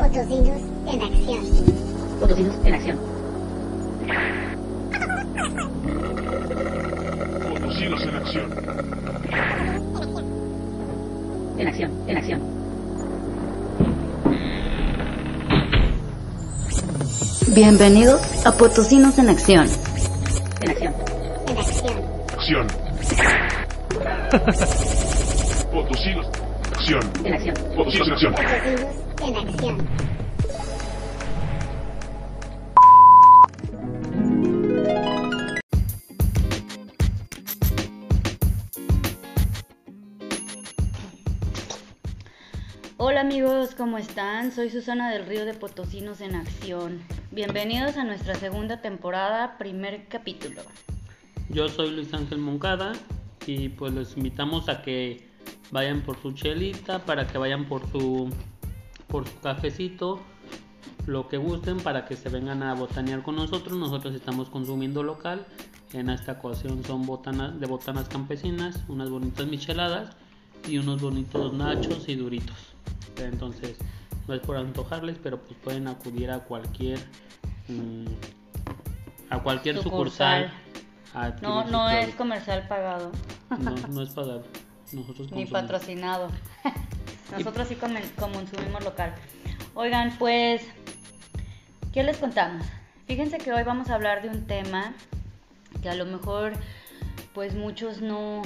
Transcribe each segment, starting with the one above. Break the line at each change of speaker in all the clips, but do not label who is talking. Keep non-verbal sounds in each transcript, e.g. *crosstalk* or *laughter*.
Potosinos en acción.
Potosinos en acción.
Potosinos en acción.
En acción, en acción.
Bienvenidos a Potosinos en Acción.
En acción.
En acción.
Acción. *laughs* Potosinos. Acción.
En acción.
Potosinos en acción.
Potosinos en acción.
Hola amigos, ¿cómo están? Soy Susana del Río de Potosinos en Acción. Bienvenidos a nuestra segunda temporada, primer capítulo.
Yo soy Luis Ángel Moncada y pues los invitamos a que vayan por su chelita, para que vayan por su por su cafecito, lo que gusten para que se vengan a botanear con nosotros. Nosotros estamos consumiendo local. En esta ocasión son botanas de botanas campesinas, unas bonitas micheladas y unos bonitos nachos y duritos. Entonces, no es por antojarles, pero pues pueden acudir a cualquier mm, a cualquier sucursal. a adquirir
No, no es comercial pagado,
No, no es pagado. Nosotros
ni
consumimos.
patrocinado. *laughs* Nosotros sí consumimos local. Oigan, pues, ¿qué les contamos? Fíjense que hoy vamos a hablar de un tema que a lo mejor, pues muchos no,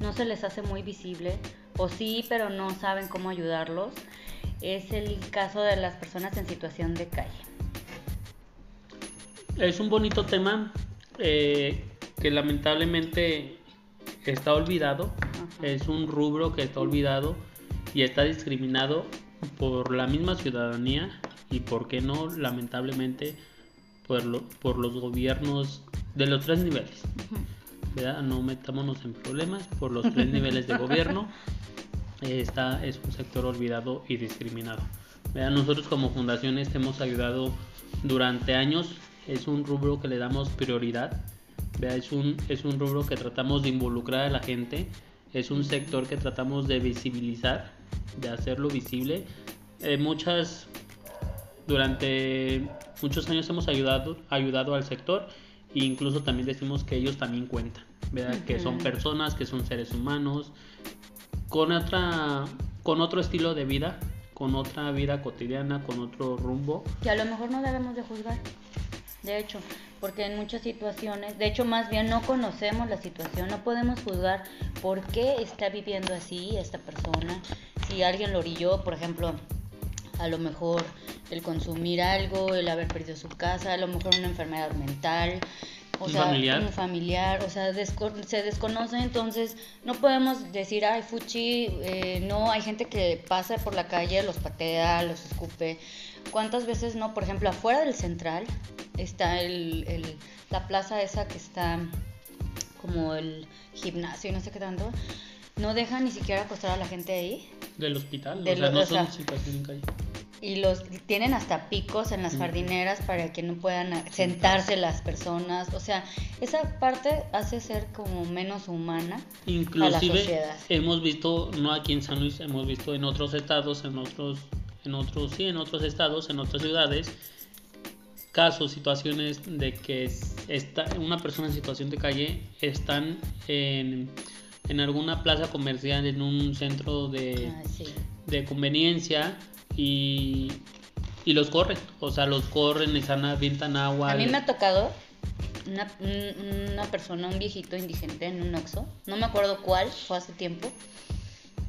no se les hace muy visible, o sí, pero no saben cómo ayudarlos. Es el caso de las personas en situación de calle.
Es un bonito tema eh, que lamentablemente está olvidado.
Ajá.
Es un rubro que está olvidado y está discriminado por la misma ciudadanía y, por qué no, lamentablemente, por, lo- por los gobiernos de los tres niveles. ¿verdad? No metámonos en problemas por los tres niveles de gobierno. Está, es un sector olvidado y discriminado. ¿verdad? Nosotros como fundaciones hemos ayudado durante años. Es un rubro que le damos prioridad. ¿Verdad? Es, un, es un rubro que tratamos de involucrar a la gente. Es un sector que tratamos de visibilizar, de hacerlo visible. Eh, muchas, durante muchos años hemos ayudado, ayudado al sector e incluso también decimos que ellos también cuentan, ¿verdad? Que son personas, que son seres humanos, con otra, con otro estilo de vida, con otra vida cotidiana, con otro rumbo.
que a lo mejor no debemos de juzgar. De hecho, porque en muchas situaciones, de hecho más bien no conocemos la situación, no podemos juzgar por qué está viviendo así esta persona. Si alguien lo orilló, por ejemplo, a lo mejor el consumir algo, el haber perdido su casa, a lo mejor una enfermedad mental, o
Un
sea,
familiar.
un familiar, o sea, desco- se desconoce, entonces no podemos decir, ay, fuchi, eh, no, hay gente que pasa por la calle, los patea, los escupe. ¿Cuántas veces no? Por ejemplo, afuera del central está el, el- la plaza esa que está como el gimnasio y no sé qué tanto. No dejan ni siquiera acostar a la gente ahí.
Del hospital,
De
o sea, no
o sea,
son situación en calle.
Y los tienen hasta picos en las
Mm.
jardineras para que no puedan sentarse las personas. O sea, esa parte hace ser como menos humana a la
Inclusive
sociedad.
hemos visto, no aquí en San Luis, hemos visto en otros estados, en otros, en otros, sí, en otros estados, en otras ciudades, casos, situaciones de que es- está una persona en situación de calle están en, en alguna plaza comercial, en un centro de,
Ah, sí.
de conveniencia y, y los corren, o sea, los corren, les avientan agua.
A mí me ha tocado una, un- una persona, un viejito indigente en un Oxxo. No me acuerdo cuál, fue hace tiempo.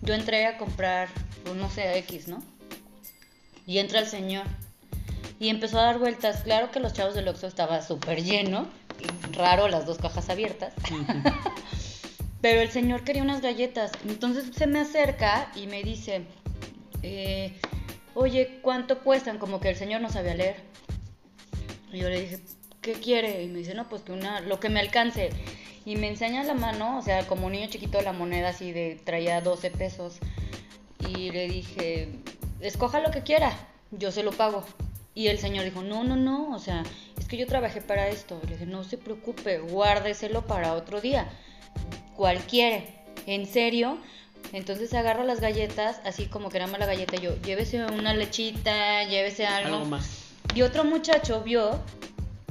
Yo entré a comprar, pues, no sé, X, ¿no? Y entra el señor. Y empezó a dar vueltas. Claro que los chavos del Oxxo estaba súper lleno. Raro las dos cajas abiertas.
Ujú. *laughs*
Pero el señor quería unas galletas. Entonces se me acerca y me dice, eh, oye, ¿cuánto cuestan? Como que el señor no sabía leer. Y yo le dije, ¿qué quiere? Y me dice, no, pues que una, lo que me alcance. Y me enseña la mano, o sea, como un niño chiquito, la moneda así de, traía 12 pesos. Y le dije, escoja lo que quiera, yo se lo pago. Y el señor dijo, no, no, no, o sea, es que yo trabajé para esto. Y le dije, no se preocupe, guárdeselo para otro día. ¿Cuál quiere? ¿En serio? Entonces agarro las galletas, así como que más la galleta, yo, llévese una lechita, llévese algo.
Algo más.
Y otro muchacho vio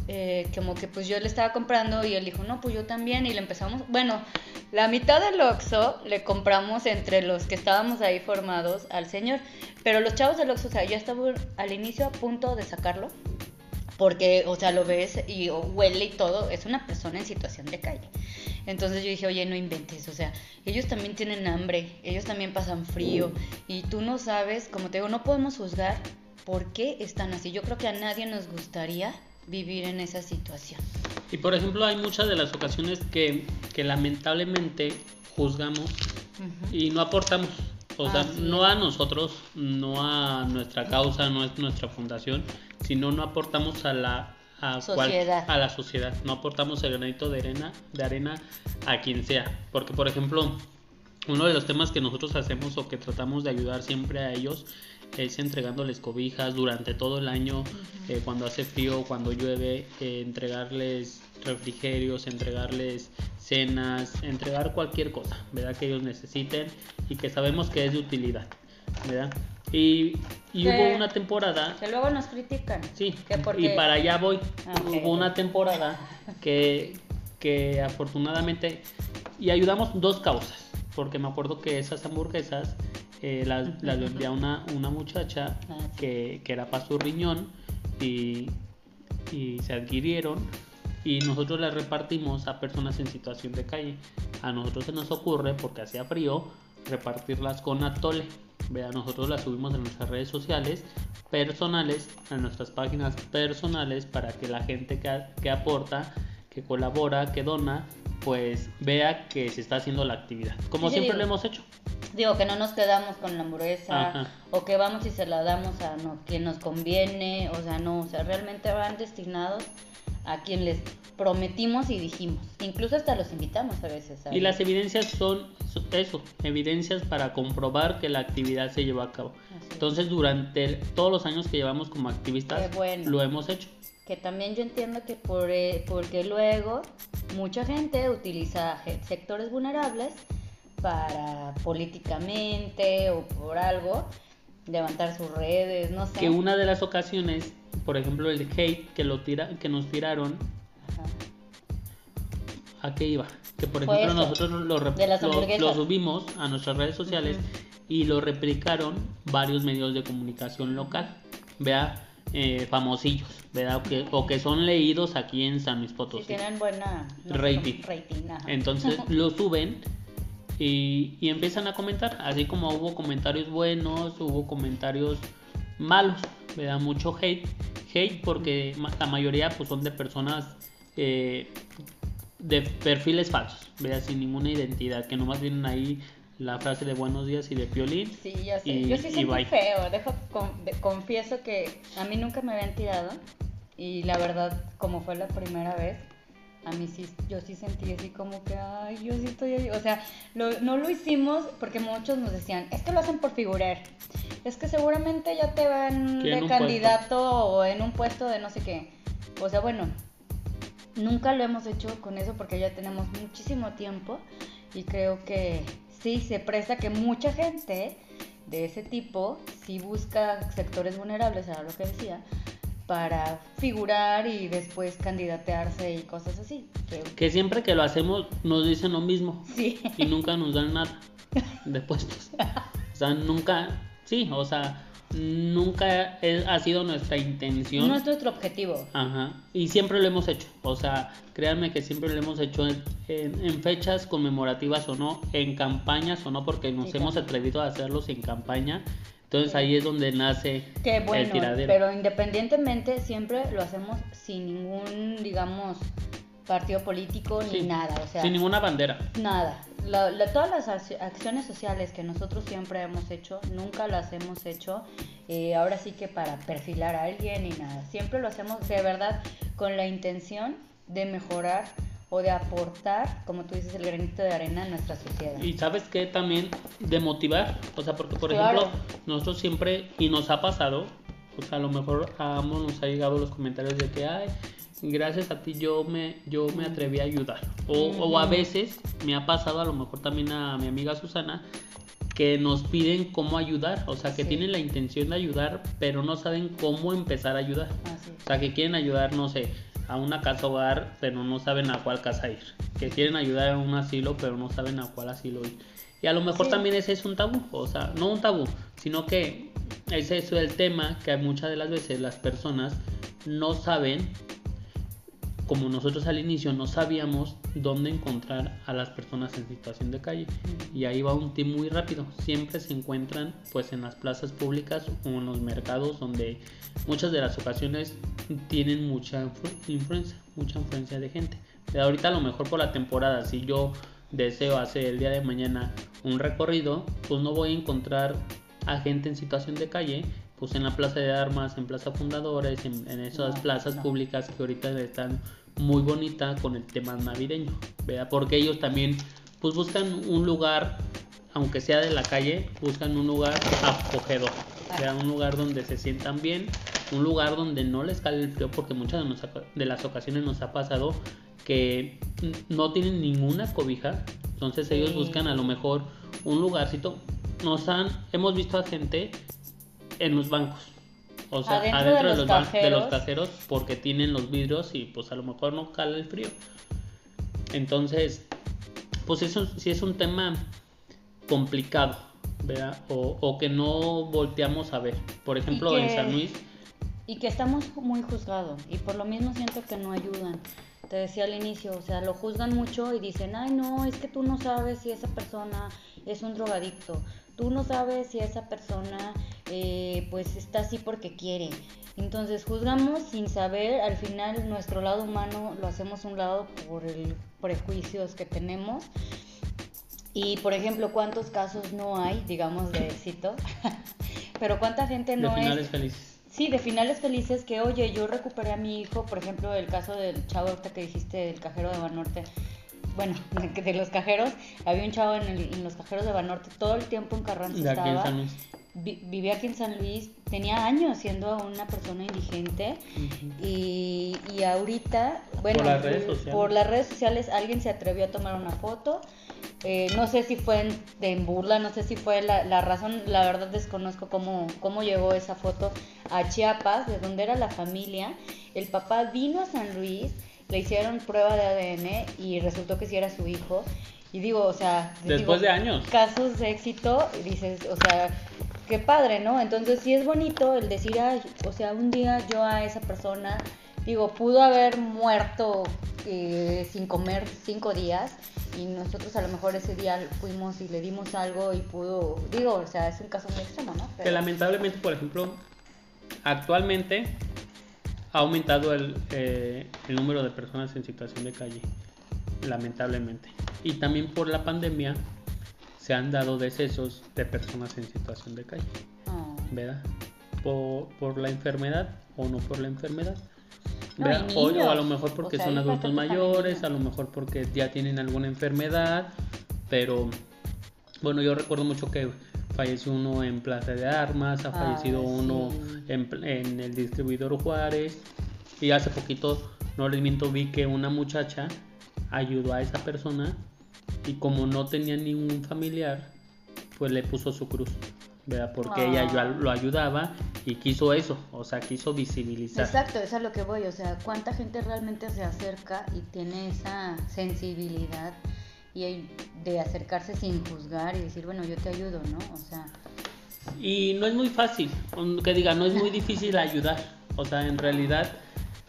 eh, como que pues yo le estaba comprando y él dijo, no, pues yo también. Y le empezamos, bueno, la mitad del Oxxo le compramos entre los que estábamos ahí formados al señor. Pero los chavos del Oxxo, o sea, yo estaba al inicio a punto de sacarlo. Porque, o sea, lo ves y huele y todo, es una persona en situación de calle. Entonces yo dije, oye, no inventes, o sea, ellos también tienen hambre, ellos también pasan frío y tú no sabes, como te digo, no podemos juzgar por qué están así. Yo creo que a nadie nos gustaría vivir en esa situación.
Y por ejemplo, hay muchas de las ocasiones que, que lamentablemente juzgamos y no aportamos. O sea,
Así
no a nosotros, no a nuestra causa, no es nuestra fundación, sino no aportamos a la a, cual-
Sociedad.
a la sociedad, no aportamos el granito de arena, de arena a quien sea. Porque, por ejemplo, uno de los temas que nosotros hacemos o que tratamos de ayudar siempre a ellos es entregándoles cobijas durante todo el año, eh, cuando hace frío, cuando llueve, eh, entregarles refrigerios, entregarles cenas, entregar cualquier cosa, ¿verdad? Que ellos necesiten y que sabemos que es de utilidad, ¿verdad? Y, y
Que-
hubo una temporada
Que luego nos critican.
Sí,
Que porque...
y para allá voy.
Ah, ok.
Hubo una temporada que, que afortunadamente... Y ayudamos dos causas, porque me acuerdo que esas hamburguesas eh, las, las vendía una, una muchacha que, que era para su riñón y, y se adquirieron y nosotros las repartimos a personas en situación de calle. A nosotros se nos ocurre, porque hacía frío, repartirlas con atole. Vea, nosotros las subimos en nuestras redes sociales personales, en nuestras páginas personales, para que la gente que, que aporta, que colabora, que dona, pues vea que se está haciendo la actividad. Como siempre
digo.
lo hemos hecho.
Digo, que no nos quedamos con la hamburguesa
Ajá.
o que vamos y se la damos a no, quien nos conviene, o sea, no, o sea, realmente van destinados a quien les prometimos y dijimos. Incluso hasta los invitamos a veces.
Y las evidencias son so- eso, evidencias para comprobar que la actividad se llevó a cabo. Entonces, durante todos los años que llevamos como activistas,
bueno.
lo hemos hecho.
Que también yo entiendo que por, eh, porque luego mucha gente utiliza sectores vulnerables para políticamente o por algo levantar sus redes, no sé.
Que una de las ocasiones, por ejemplo, el hate que, lo tira, que nos tiraron,
Ajá.
¿a qué iba? Que por ejemplo nosotros lo, lo- subimos a nuestras redes sociales y lo replicaron varios medios de comunicación local. Vea, eh, famosillos, ¿verdad? O que, o que son leídos aquí en San Luis
Sí,
Potosí.
tienen buena no
Rating.
rating.
Entonces *laughs* lo suben y, y empiezan a comentar, así como hubo comentarios buenos, hubo comentarios malos, ¿verdad? Mucho hate, hate porque la mayoría pues son de personas eh, de perfiles falsos, ¿verdad? Sin ninguna identidad, que nomás vienen ahí la frase de buenos días y de piolín.
Sí, ya sé.
y-
yo sí
y
sentí
bye.
feo. Dejo, con- de- confieso que a mí nunca me habían tirado. Y la verdad, como fue la primera vez, a mí sí, yo sí sentí así como que, ay, yo sí estoy ahí. O sea, lo- no lo hicimos porque muchos nos decían, es que lo hacen por figurar. Es que seguramente ya te van de candidato o en un puesto de no sé qué. O sea, bueno, nunca lo hemos hecho con eso porque ya tenemos muchísimo tiempo y creo que sí se presta que mucha gente de ese tipo sí busca sectores vulnerables, era lo que decía, para figurar y después candidatearse y cosas así. Que-
Que siempre que lo hacemos nos dicen lo mismo.
sí,
y nunca nos dan nada de puestos. O sea, nunca, sí, o sea, nunca es- ha sido nuestra intención.
no es nuestro objetivo.
Ajá, y siempre lo hemos hecho. O sea, créanme que siempre lo hemos hecho en, en- en fechas conmemorativas o no, en campañas o no, porque nos
Sí,
hemos atrevido a hacerlos en campaña. Entonces ahí es donde nace
Qué
el
bueno,
tiradero.
pero independientemente siempre lo hacemos sin ningún, digamos, partido político
Sí,
ni nada. O sea,
Sin ninguna bandera.
Nada. La- la- todas las ac- acciones sociales que nosotros siempre hemos hecho, nunca las hemos hecho eh, ahora sí que para perfilar a alguien ni nada. Siempre lo hacemos de verdad con la intención de mejorar o de aportar, como tú dices, el granito de arena en nuestra sociedad.
Y sabes que también de motivar, o sea, porque por
Claro.
ejemplo, nosotros siempre, y nos ha pasado, o sea, a lo mejor a ambos nos ha llegado los comentarios de que, ay, gracias a ti yo me, yo me atreví a ayudar. O, o a veces me ha pasado, a lo mejor también a mi amiga Susana, que nos piden cómo ayudar, o sea, que
Sí.
tienen la intención de ayudar, pero no saben cómo empezar a ayudar.
Así.
O sea, que quieren ayudar, no sé, a una casa hogar, pero no saben a cuál casa ir. Que quieren ayudar a un asilo, pero no saben a cuál asilo ir. Y a lo mejor
Sí.
también ese es un tabú, o sea, no un tabú, sino que ese es el tema que muchas de las veces las personas no saben, como nosotros al inicio no sabíamos dónde encontrar a las personas en situación de calle. Y ahí va un tip muy rápido. Siempre se encuentran pues en las plazas públicas o en los mercados donde muchas de las ocasiones tienen mucha influ- influencia, mucha influencia de gente. Pero ahorita a lo mejor por la temporada, si yo deseo hacer el día de mañana un recorrido, pues no voy a encontrar a gente en situación de calle, pues en la Plaza de Armas, en Plaza Fundadores, en, en esas
No,
plazas
no.
públicas que ahorita están muy bonitas con el tema navideño, ¿verdad? Porque ellos también pues buscan un lugar, aunque sea de la calle, buscan un lugar acogedor, ¿verdad? Un lugar donde se sientan bien, un lugar donde no les cale el frío, porque muchas de, nos- de las ocasiones nos ha pasado que no tienen ninguna cobija, entonces ellos
Sí.
buscan a lo mejor un lugarcito. Nos han, hemos visto a gente en los bancos, o sea,
Adentro
adentro,
de los
los de los
cajeros.
porque tienen los vidrios y pues a lo mejor no cala el frío. Entonces, pues eso sí es un tema complicado, ¿verdad? O, o que no volteamos a ver. Por ejemplo, en San Luis,
Y que estamos muy juzgados y por lo mismo siento que no ayudan. Te decía al inicio, o sea, lo juzgan mucho y dicen, ay no, es que tú no sabes si esa persona es un drogadicto, tú no sabes si esa persona eh, pues está así porque quiere. Entonces juzgamos sin saber, al final nuestro lado humano lo hacemos un lado por el prejuicios que tenemos. Y por ejemplo, ¿cuántos casos no hay, digamos, de éxito? *laughs* Pero cuánta gente
de
no es
finales felices.
Sí, de finales felices que, oye, yo recuperé a mi hijo, por ejemplo, el caso del chavo ahorita que dijiste del cajero de Banorte. Bueno, de, *laughs* de los cajeros, había un chavo en, el- en los cajeros de Banorte, todo el tiempo en Carranza
De
estaba. Vi- vivía aquí en San Luis, tenía años siendo una persona indigente y, y ahorita, bueno,
Por las redes sociales.
por las redes sociales alguien se atrevió a tomar una foto. Eh, no sé si fue en, de en burla, no sé si fue la, la razón, la verdad desconozco cómo, cómo llegó esa foto a Chiapas, de donde era la familia. El papá vino a San Luis, le hicieron prueba de ADN y resultó que sí era su hijo. Y digo, o sea,
Después
digo,
de años.
casos de éxito, y dices, o sea, qué padre, ¿no? Entonces sí es bonito el decir, ay, o sea, un día yo a esa persona, digo, pudo haber muerto eh, sin comer cinco días y nosotros a lo mejor ese día fuimos y le dimos algo y pudo, digo, o sea, es un caso muy extremo, ¿no?
Que
Pero-
lamentablemente, por ejemplo, actualmente ha aumentado el, eh, el número de personas en situación de calle, lamentablemente. Y también por la pandemia se han dado decesos de personas en situación de calle,
Ah.
¿verdad? Por, por la enfermedad o no por la enfermedad.
No,
¿verdad?
y
O- o, a lo mejor
O
porque
sea,
son adultos mayores, a lo mejor porque ya tienen alguna enfermedad, pero bueno, yo recuerdo mucho que falleció uno en Plaza de Armas, ha
Ah,
fallecido uno
sí.
en, pl- en el distribuidor Juárez y hace poquito, no les miento, vi que una muchacha ayudó a esa persona y como no tenía ningún familiar, pues le puso su cruz. ¿verdad? Porque ella
Ah.
lo ayudaba y quiso eso, o sea, quiso visibilizar.
Exacto, es a lo que voy, o sea, cuánta gente realmente se acerca y tiene esa sensibilidad y de acercarse sin juzgar y decir, bueno, yo te ayudo, ¿no? O sea,
Y no es muy fácil, que diga, no es muy *laughs* difícil ayudar. O sea, en realidad,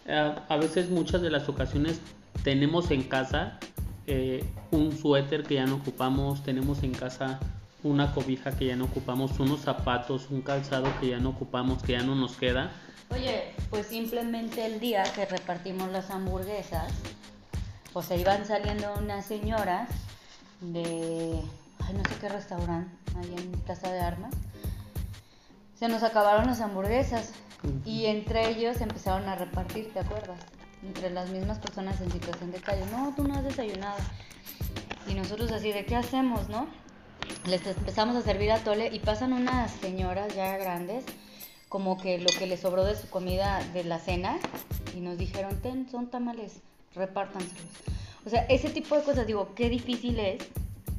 eh, a veces muchas de las ocasiones tenemos en casa eh, un suéter que ya no ocupamos, tenemos en casa una cobija que ya no ocupamos, unos zapatos, un calzado que ya no ocupamos, que ya no nos queda.
Oye, pues simplemente el día que repartimos las hamburguesas, o sea, iban saliendo unas señoras de, ay, no sé qué restaurante, ahí en Plaza de Armas. Se nos acabaron las hamburguesas y entre ellos empezaron a repartir, ¿te acuerdas? Entre las mismas personas en situación de calle. No, tú no has desayunado. Y nosotros así, ¿de qué hacemos, no? Les empezamos a servir a tole y pasan unas señoras ya grandes, como que lo que les sobró de su comida de la cena, y nos dijeron, ten, son tamales, repártanselos. O sea, ese tipo de cosas, digo, qué difícil es.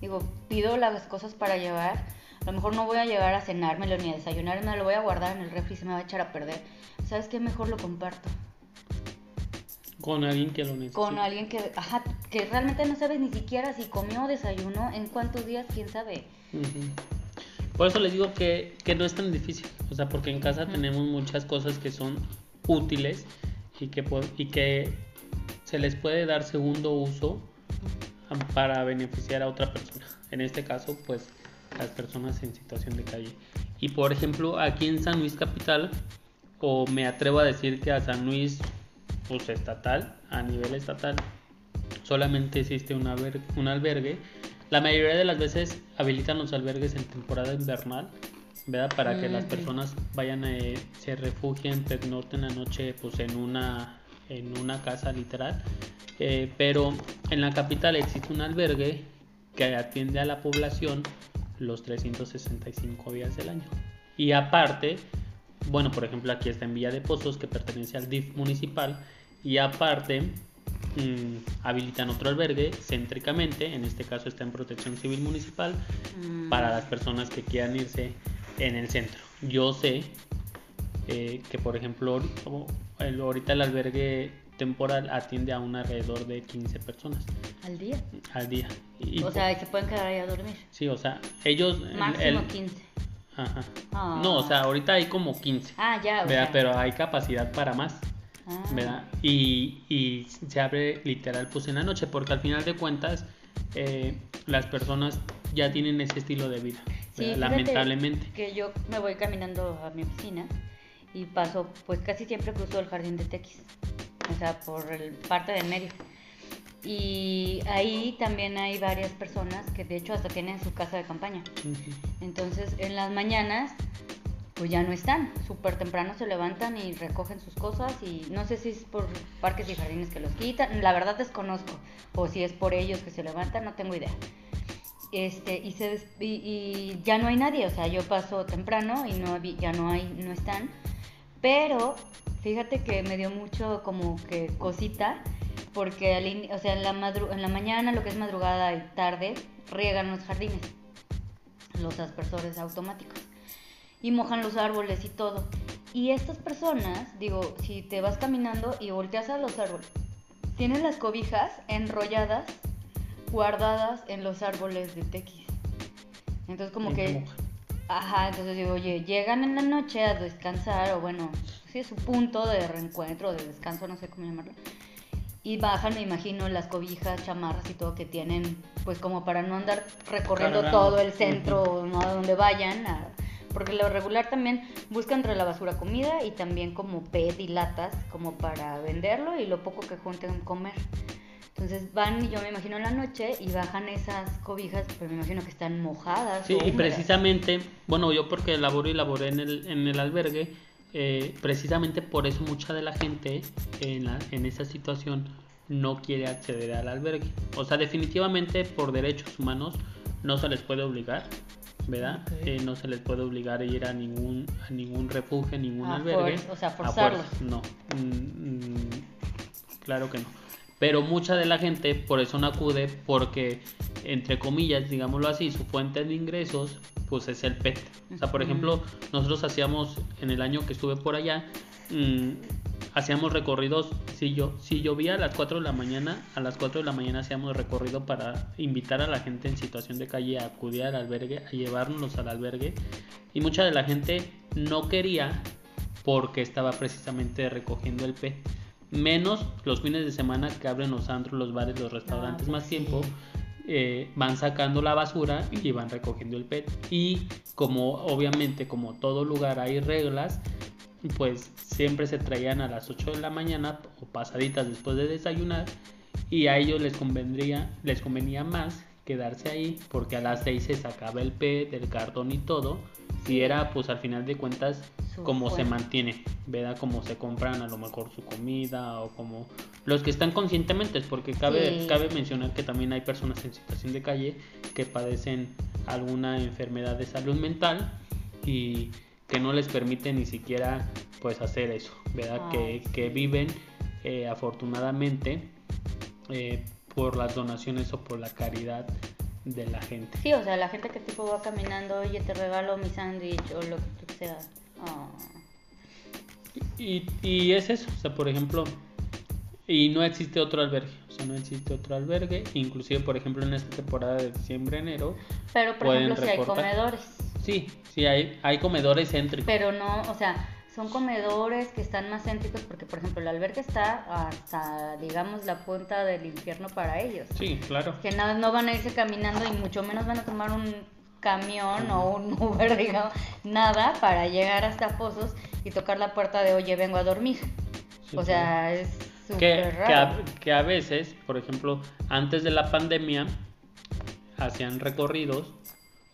Digo, pido las cosas para llevar. A lo mejor no voy a llegar a cenármelo ni a desayunármelo, lo voy a guardar en el refri y se me va a echar a perder. ¿Sabes qué? Mejor lo comparto.
Con alguien que lo necesite.
Con alguien que, ajá, que realmente no sabes ni siquiera si comió o desayunó, en cuántos días, quién sabe.
Ujú. Por eso les digo que, que no es tan difícil. O sea, porque en casa
Ujú.
tenemos muchas cosas que son útiles y que, y que se les puede dar segundo uso para beneficiar a otra persona. En este caso, pues las personas en situación de calle. Y por ejemplo, aquí en San Luis Capital, o me atrevo a decir que a San Luis, pues estatal, a nivel estatal, solamente existe un, alber- un albergue. La mayoría de las veces habilitan los albergues en temporada invernal, ¿verdad? Para que las
Ujú.
personas vayan, eh, se refugien, pernocten la noche, pues en una, en una casa literal. Eh, pero en la capital existe un albergue que atiende a la población los 365 días del año. Y aparte, bueno, por ejemplo, aquí está en Villa de Pozos, que pertenece al DIF municipal, y aparte mm, habilitan otro albergue céntricamente, en este caso está en protección civil municipal,
Mm,
para las personas que quieran irse en el centro. Yo sé eh, que, por ejemplo, el- ahorita el albergue temporal atiende a un alrededor de 15 personas
Al día.
al día. Y
o sea, se pueden quedar ahí a dormir.
sí, o sea, ellos... el-
Máximo
el-
15.
ajá.
Ah.
No, o sea, ahorita hay como 15.
Ah, ya, o
¿verdad?
sea.
Pero hay capacidad para más.
Ah.
¿verdad? Y, y se abre literal pues en la noche, porque al final de cuentas eh, las personas ya tienen ese estilo de vida,
Sí,
lamentablemente.
Que yo me voy caminando a mi oficina y paso, pues casi siempre cruzo el jardín de Tequis, o sea, por el parte del medio. Y ahí también hay varias personas que de hecho hasta tienen su casa de campaña.
Ujú.
Entonces en las mañanas pues ya no están, súper temprano se levantan y recogen sus cosas y no sé si es por parques y jardines que los quitan, la verdad desconozco, o si es por ellos que se levantan, no tengo idea. Este, y, se y, y ya no hay nadie, o sea, yo paso temprano y no ya no hay, no están, pero fíjate que me dio mucho como que cosita, porque o sea, en la, madru- en la mañana, lo que es madrugada y tarde, riegan los jardines, los aspersores automáticos y mojan los árboles y todo. Y estas personas, digo, si te vas caminando y volteas a los árboles, tienen las cobijas enrolladas, guardadas en los árboles de tequis. Entonces como que, ajá, entonces digo, oye, llegan en la noche a descansar o bueno, sí es su punto de reencuentro, de descanso, no sé cómo llamarlo. Y bajan, me imagino, las cobijas, chamarras y todo que tienen, pues como para no andar recorriendo todo el centro, no a donde vayan, a- porque lo regular también busca entre la basura comida y también como PET y latas como para venderlo y lo poco que junten comer. Entonces van, yo me imagino en la noche y bajan esas cobijas, pero me imagino que están mojadas.
Sí, y precisamente, bueno, yo porque laboro y laboré en el, en el albergue, eh, precisamente por eso mucha de la gente en, la, en esa situación no quiere acceder al albergue. O sea, definitivamente por derechos humanos no se les puede obligar, ¿verdad? Eh, no se les puede obligar a ir a ningún, a ningún refugio, a ningún
A
albergue.
o sea, forzarlos.
no. Mm, mm, claro que no. Pero mucha de la gente por eso no acude porque, entre comillas, digámoslo así, su fuente de ingresos pues es el PET. O sea, por ejemplo, nosotros hacíamos, en el año que estuve por allá, mm, hacíamos recorridos, si, yo, si llovía a las 4 de la mañana, a las 4 de la mañana hacíamos recorrido para invitar a la gente en situación de calle a acudir al albergue, a llevarnos al albergue. Y mucha de la gente no quería porque estaba precisamente recogiendo el PET. Menos los fines de semana que abren los antros, los bares, los restaurantes
pues
más
sí.
tiempo, eh, van sacando la basura y van recogiendo el PET. Y como obviamente como todo lugar hay reglas, pues siempre se traían a las 8 de la mañana o pasaditas después de desayunar y a ellos les convendría, les convenía más quedarse ahí porque a las 6 se sacaba el PET, el cartón y todo y era pues al final de cuentas
Su
como se mantiene, ¿verdad? Como se compran a lo mejor su comida o como los que están conscientemente, porque cabe,
Sí.
cabe mencionar que también hay personas en situación de calle que padecen alguna enfermedad de salud mental y que no les permite ni siquiera pues hacer eso, ¿verdad? Que, que viven eh, afortunadamente eh, por las donaciones o por la caridad de la gente.
Sí, o sea, la gente que tipo va caminando, oye, te regalo mi sándwich o lo que sea. Ah.
Y, y es eso, o sea, por ejemplo, y no existe otro albergue, o sea, no existe otro albergue, inclusive, por ejemplo, en esta temporada de diciembre-enero,
Pero, por
Pueden
ejemplo, si hay
reportar.
comedores.
Sí, sí, hay, hay comedores céntricos.
Pero no, o sea, son comedores que están más céntricos porque, por ejemplo, el albergue está hasta, digamos, la punta del infierno para ellos.
Sí, claro.
Que nada, no van a irse caminando y mucho menos van a tomar un camión o un *laughs* Uber, digamos, nada para llegar hasta Pozos y tocar la puerta de, oye, vengo a dormir.
Sí,
o sea, es
que, que, a, que a veces, por ejemplo, antes de la pandemia, hacían recorridos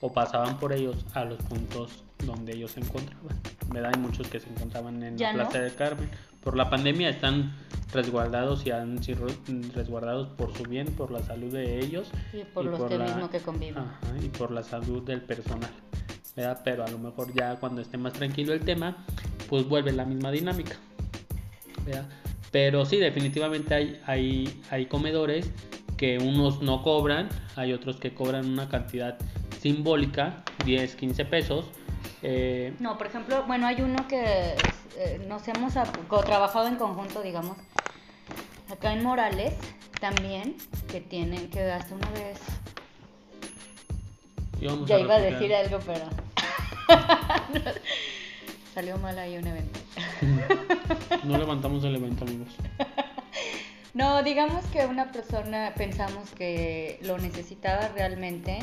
o pasaban por ellos a los puntos donde ellos se encontraban. ¿Verdad? Hay muchos que se encontraban en la
no.
Plaza del Carmen. Por la pandemia están resguardados y han sido resguardados por su bien, por la salud de ellos
Y por
y
los
por
que
la-
mismo que conviven.
Ajá, y por la salud del personal. ¿verdad? Pero a lo mejor ya cuando esté más tranquilo el tema, pues vuelve la misma dinámica. ¿verdad? Pero sí, definitivamente hay, hay, hay comedores que unos no cobran, hay otros que cobran una cantidad simbólica, 10, 15 pesos. eh,
No, por ejemplo, bueno, hay uno que eh, nos hemos trabajado en conjunto, digamos, acá en Morales también, que tienen, que hasta una vez, ya iba a decir algo, pero *laughs* salió mal ahí un evento. *laughs*
No levantamos el evento, amigos. *laughs*
No, digamos que una persona pensamos que lo necesitaba realmente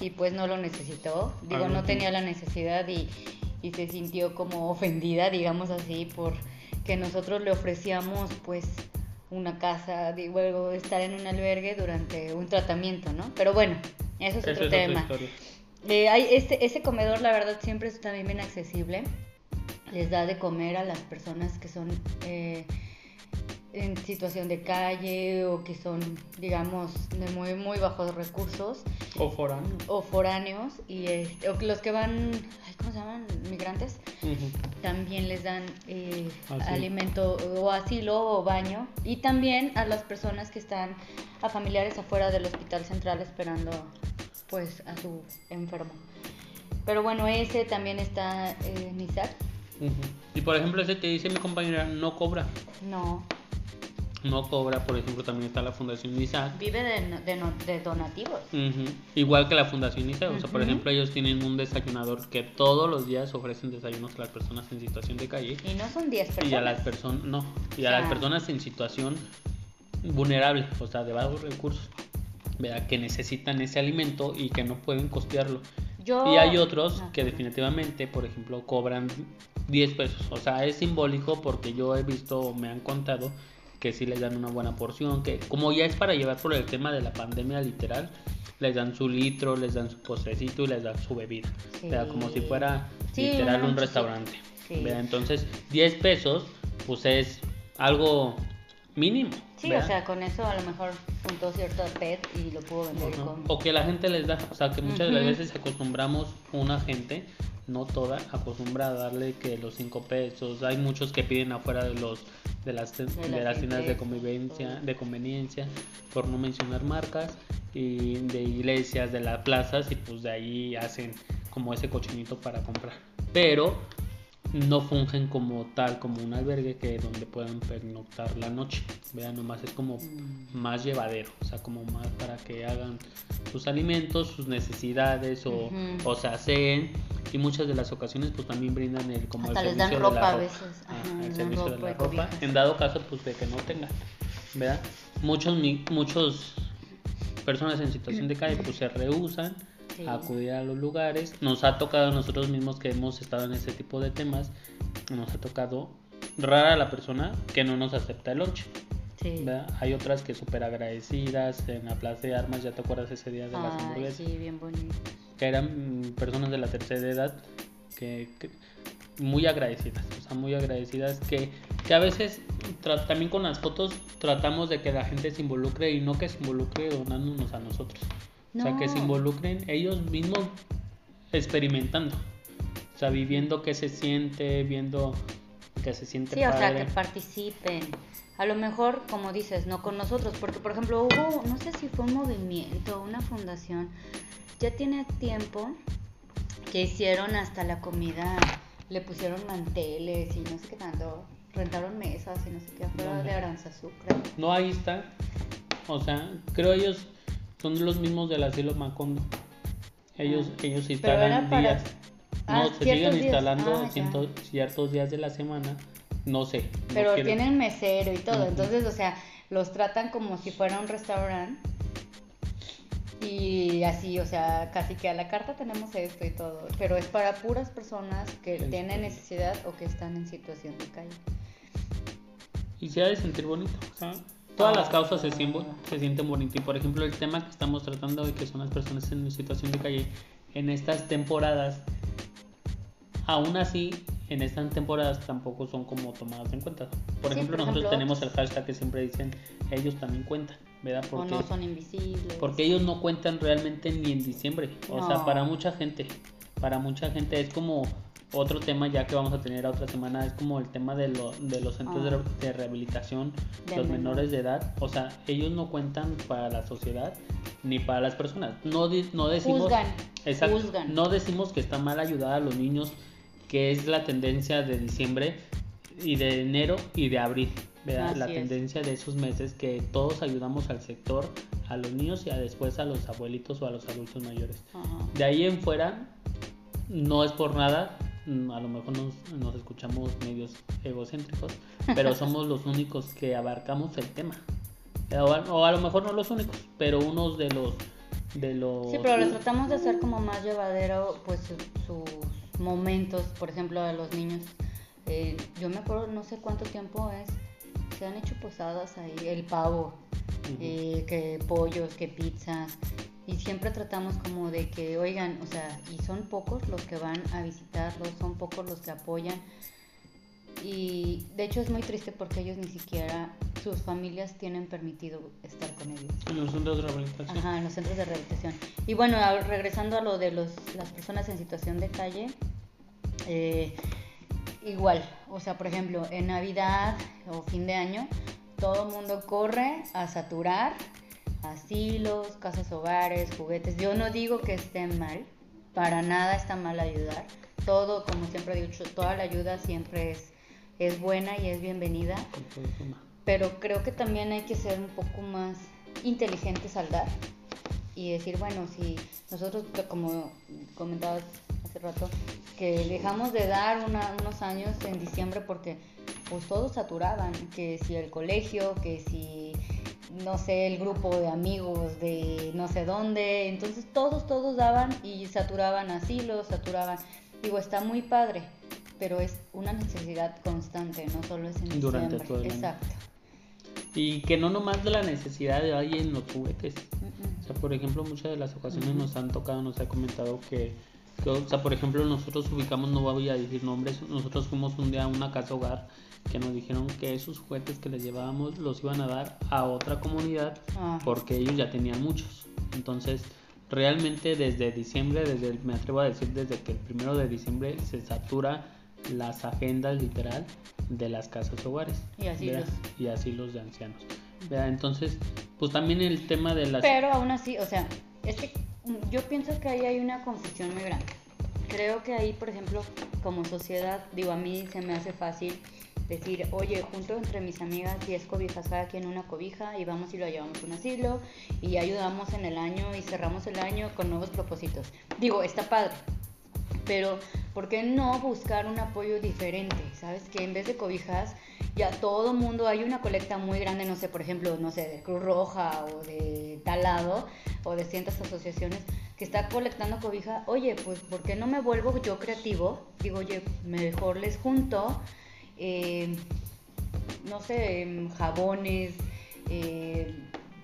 y pues no lo necesitó. Digo, no tenía la necesidad y, y se sintió como ofendida, digamos así, por que nosotros le ofrecíamos pues una casa, digo, estar en un albergue durante un tratamiento, ¿no? Pero bueno, eso es otro
es
tema. Eh, hay este, ese comedor, la verdad, siempre es también bien accesible. Les da de comer a las personas que son eh, en situación de calle o que son, digamos, de muy, muy bajos recursos
O foráneo.
o foráneos y este, o los que van, ay, ¿cómo se llaman? Migrantes. También les dan eh, alimento o asilo o baño. Y también a las personas que están, a familiares afuera del hospital central esperando pues a su enfermo. Pero bueno, ese también está eh, en Isaac.
Ujú. Y por ejemplo, ese que dice mi compañera no cobra.
No,
No cobra, por ejemplo, también está la Fundación Isaac.
vive de, donativos.
Igual que la Fundación Isaac. O sea, por ejemplo, ellos tienen un desayunador que todos los días ofrecen desayunos a las personas en situación de calle.
Y no son 10 personas.
Y a las personas, no, y a
O sea-
las personas en situación vulnerable, o sea, de bajos recursos, ¿verdad? que necesitan ese alimento y que no pueden costearlo.
Yo-
Y hay otros que definitivamente, por ejemplo, cobran 10 pesos. O sea, es simbólico porque yo he visto, me han contado que sí les dan una buena porción, que como ya es para llevar por el tema de la pandemia literal, les dan su litro, les dan su postrecito y les dan su bebida.
Sí.
O sea, como si fuera
Sí,
literal un restaurante.
Sí.
Entonces, 10 pesos, pues es algo mínimo.
Sí,
¿verdad?
o sea, con eso a lo mejor juntó cierto PET y lo pudo vender
Ujú.
con...
O que la gente les da, o sea, que muchas de las veces acostumbramos una gente, no toda, acostumbra a darle que los 5 pesos. Hay muchos que piden afuera de los de las, de
De
las
las
tiendas de convivencia, de conveniencia, por no mencionar marcas, y de iglesias, de las plazas, y pues de ahí hacen como ese cochinito para comprar. Pero no fungen como tal, como un albergue que donde puedan pernoctar la noche. Vean, nomás es como
Mm.
más llevadero, o sea, como más para que hagan sus alimentos, sus necesidades o, o se aseen. Y muchas de las ocasiones pues también brindan el como
Hasta
el
les dan
servicio de la
ropa a veces,
Ah, el servicio de la ropa. En dado caso pues de que no tengan, ¿verdad? Muchos muchos personas en situación de calle pues se rehusan
Sí.
a acudir a los lugares. Nos ha tocado a nosotros mismos que hemos estado en este tipo de temas, nos ha tocado rara la persona que no nos acepta el lunch.
Sí.
Hay otras que súper agradecidas en la Plaza de Armas, ya te acuerdas ese día de las
Ay,
hamburguesas,
sí, bien bonito.
que eran mm, personas de la tercera edad que, que- muy agradecidas, o sea, muy agradecidas que, que a veces también con las fotos tratamos de que la gente se involucre y no que se involucre donándonos a nosotros. O sea, que se
No.
involucren ellos mismos experimentando. O sea, viviendo qué se siente, viendo que se siente
Sí, o sea, que participen. A lo mejor, como dices, no con nosotros, porque por ejemplo hubo, no sé si fue un movimiento, una fundación, ya tiene tiempo que hicieron hasta la comida, le pusieron manteles y no sé qué tanto, rentaron mesas y no sé qué, afuera
¿Dónde?
de Aranzazú, creo.
No, ahí está. O sea, creo ellos son los mismos del asilo Macondo. Ellos,
Ah.
ellos instalan
para-
días.
Ah,
no, se siguen instalando
Ah,
cientos- ciertos días de la semana. No sé.
Pero tienen mesero y todo, entonces, o sea, los tratan como si fuera un restaurante. Y así, o sea, casi que a la carta tenemos esto y todo. Pero es para puras personas que
Sí.
tienen necesidad o que están en situación de calle.
Y se ha de sentir bonito. sea, todas las
Ah.
causas se sienten, se sienten bonitas. Y por ejemplo, el tema que estamos tratando hoy, que son las personas en situación de calle, en estas temporadas, aún así, en estas temporadas tampoco son como tomadas en cuenta. Por
Sí,
ejemplo,
por
nosotros
ejemplo,
tenemos el hashtag que siempre dicen, ellos también cuentan, ¿verdad?
O no son invisibles.
Porque ellos no cuentan realmente ni en diciembre. O sea, para mucha gente, para mucha gente es como otro tema ya que vamos a tener a otra semana, es como el tema de, lo- de los centros de,
Ah.
de rehabilitación,
De
los
menor.
menores de edad. O sea, ellos no cuentan para la sociedad ni para las personas. No, no decimos...
Juzgan,
Exacto.
juzgan.
No decimos que está mal ayudar a los niños, que es la tendencia de diciembre y de enero y de abril. la
es.
tendencia de esos meses que todos ayudamos al sector, a los niños y a después a los abuelitos o a los adultos mayores.
Ajá.
De ahí en fuera, no es por nada, a lo mejor nos, nos escuchamos medios egocéntricos, *laughs* pero somos los únicos que abarcamos el tema. Eh, O a, o a lo mejor no los únicos, pero unos de los... De los
Sí, pero les tratamos de hacer como más llevadero pues su- sus momentos, por ejemplo, a los niños. Eh, yo me acuerdo, no sé cuánto tiempo es, se han hecho posadas ahí, el pavo, eh, que pollos, que pizzas. Y siempre tratamos como de que, oigan, o sea, y son pocos los que van a visitarlos, son pocos los que apoyan. Y de hecho es muy triste porque ellos ni siquiera, sus familias tienen permitido estar con ellos.
En los centros de rehabilitación.
Ajá, en los centros de rehabilitación. Y bueno, regresando a lo de los, las personas en situación de calle, eh, igual, o sea, por ejemplo, en Navidad o fin de año, todo el mundo corre a saturar asilos, casas hogares, juguetes. Yo no digo que estén mal, para nada está mal ayudar. Todo, como siempre he dicho, toda la ayuda siempre es, es buena y es bienvenida pero creo que también hay que ser un poco más inteligentes al dar y decir, bueno, si nosotros, como comentabas hace rato, que dejamos de dar una- unos años en diciembre porque pues todos saturaban, que si el colegio, que si, no sé, el grupo de amigos de no sé dónde, entonces todos, todos daban y saturaban asilos, saturaban, digo, está muy padre, pero es una necesidad constante, no solo es en
Durante
diciembre.
todo el.
Exacto.
Y que no nomás de la necesidad de ahí en los juguetes. O sea, por ejemplo, muchas de las ocasiones nos han tocado, nos ha comentado que, que, o sea, por ejemplo, nosotros ubicamos, no voy a decir nombres, nosotros fuimos un día a una casa hogar que nos dijeron que esos juguetes que les llevábamos los iban a dar a otra comunidad
Ah.
porque ellos ya tenían muchos. Entonces, realmente desde diciembre, desde el- me atrevo a decir desde que el primero de diciembre se satura las agendas literal de las casas hogares
Y asilos.
¿verdad? y asilos de ancianos. ¿verdad? Entonces, pues también el tema de las
Pero aún así, o sea, es que yo pienso que ahí hay una confusión muy grande. Creo que ahí, por ejemplo, como sociedad, digo, a mí se me hace fácil decir, oye, junto entre mis amigas 10 cobijas, cada quien una cobija, y vamos y lo llevamos un asilo, y ayudamos en el año y cerramos el año con nuevos propósitos. Digo, está padre, pero ¿por qué no buscar un apoyo diferente? ¿Sabes? Que en vez de cobijas, ya todo mundo, hay una colecta muy grande, no sé, por ejemplo, no sé, de Cruz Roja o de tal lado, o de cientos asociaciones que está colectando cobija, oye, pues ¿por qué no me vuelvo yo creativo? Digo, oye, mejor les junto, eh, no sé, em, jabones, eh,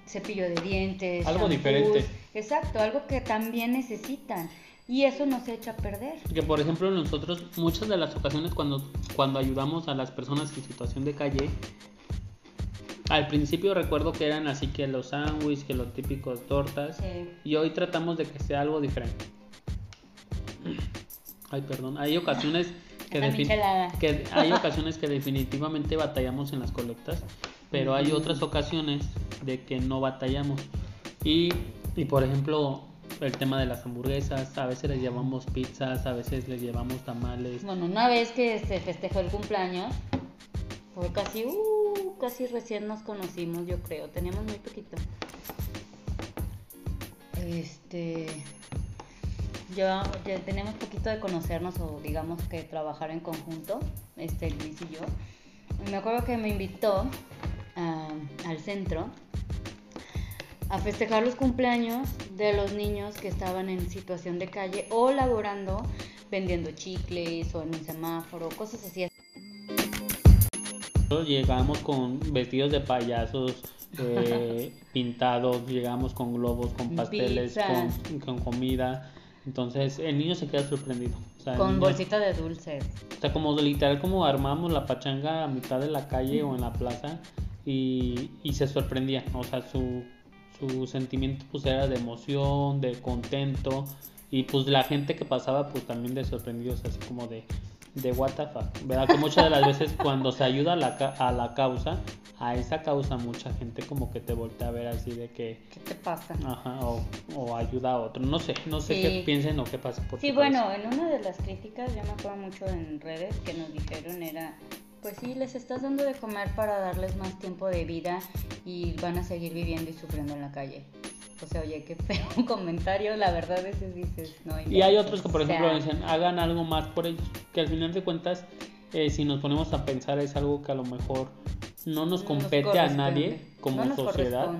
cepillo de dientes,
Algo
shampoos.
diferente.
Exacto, algo que también necesitan. Y eso no se echa a perder.
Que por ejemplo nosotros muchas de las ocasiones cuando, cuando ayudamos a las personas en situación de calle, al principio recuerdo que eran así que los sándwiches, que los típicos tortas,
Sí.
y hoy tratamos de que sea algo diferente. Ay, perdón, hay ocasiones que, que hay *laughs* ocasiones que definitivamente batallamos en las colectas, pero hay otras ocasiones de que no batallamos. Y, y por ejemplo, el tema de las hamburguesas, a veces les llevamos pizzas, a veces les llevamos tamales.
Bueno, una vez que se festejó el cumpleaños, fue casi, uh, casi recién nos conocimos, yo creo. Teníamos muy poquito. Este. Ya, ya tenemos poquito de conocernos o digamos que trabajar en conjunto, este Luis y yo. Me acuerdo que me invitó a- al centro a festejar los cumpleaños de los niños que estaban en situación de calle o laborando vendiendo chicles o en un semáforo, cosas así.
Nosotros Llegamos con vestidos de payasos eh, *laughs* pintados, llegamos con globos, con pasteles, con comida. Entonces el niño se queda sorprendido. O sea, el
Con
niño-
bolsita de dulces.
O sea, como literal como armamos la pachanga a mitad de la calle o en la plaza y, y se sorprendía. O sea, su, su sentimiento pues era de emoción, de contento y pues la gente que pasaba pues también de sorprendidos, así como de, de what the fuck. ¿Verdad? Que muchas de las veces cuando se ayuda a la, a la causa, a esa causa mucha gente como que te voltea a ver así de que...
¿Qué te pasa?
Ajá, o, o ayuda a otro. No sé, no sé
Sí.
qué piensen o qué pasa por
Sí,
cabeza.
bueno, en una de las críticas, yo me acuerdo mucho en redes que nos dijeron era, pues sí, les estás dando de comer para darles más tiempo de vida y van a seguir viviendo y sufriendo en la calle. O sea, oye, qué feo *laughs* comentario, la verdad es que dices, no.
Y hay
inventes,
otros que, por
o sea,
ejemplo, dicen, hagan algo más por ellos. Que al final de cuentas, eh, si nos ponemos a pensar, es algo que a lo mejor no nos
No nos
compete a nadie como
No
sociedad.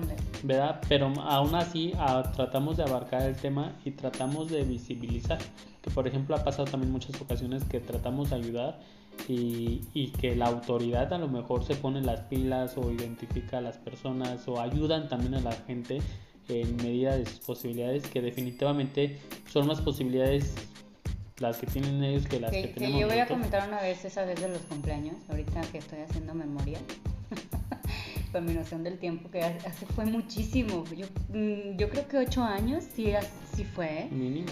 ¿verdad? Pero aún así ah, tratamos de abarcar el tema y tratamos de visibilizar. Que, por ejemplo, ha pasado también muchas ocasiones que tratamos de ayudar y, y que la autoridad a lo mejor se pone las pilas o identifica a las personas o ayudan también a la gente en medida de sus posibilidades, que definitivamente son más posibilidades las que tienen ellos que las que,
Que, que
tenemos
yo voy a comentar una vez esa vez de los cumpleaños, ahorita que estoy haciendo memoria, *laughs* con mi noción del tiempo, que hace fue muchísimo. Yo, mm, yo creo que ocho años, sí, sí fue.
Mínimo.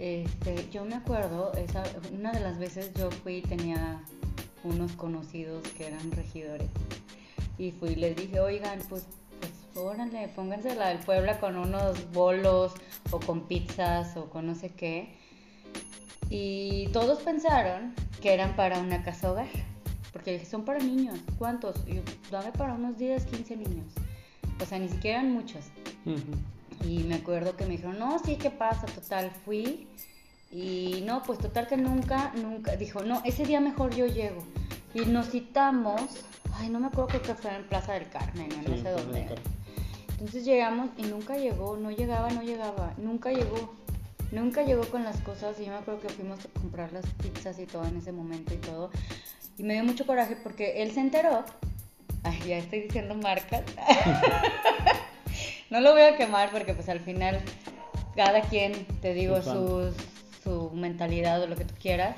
Este, yo me acuerdo, una de las veces yo fui y tenía unos conocidos que eran regidores. Y fui y les dije, oigan, pues, pues órale, pónganse la del Puebla con unos bolos o con pizzas o con no sé qué. Y todos pensaron que eran para una casa hogar. Porque dije, son para niños. ¿Cuántos? Y yo, dame para unos 10, 15 niños. O sea, ni siquiera eran muchos.
Ujú.
Y me acuerdo que me dijeron, no, sí, ¿qué pasa? Total, fui. Y no, pues total que nunca, nunca, dijo, no, ese día mejor yo llego. Y nos citamos, ay, no me acuerdo, creo que fue en Plaza del Carmen, no
Sí,
sé dónde. Entonces llegamos y nunca llegó, no llegaba, no llegaba, nunca llegó. Nunca llegó con las cosas y yo me acuerdo que fuimos a comprar las pizzas y todo en ese momento y todo. Y me dio mucho coraje porque él se enteró. Ay, ya estoy diciendo marcas. *laughs* no lo voy a quemar porque pues al final cada quien, te digo,
Su
su, mentalidad o lo que tú quieras.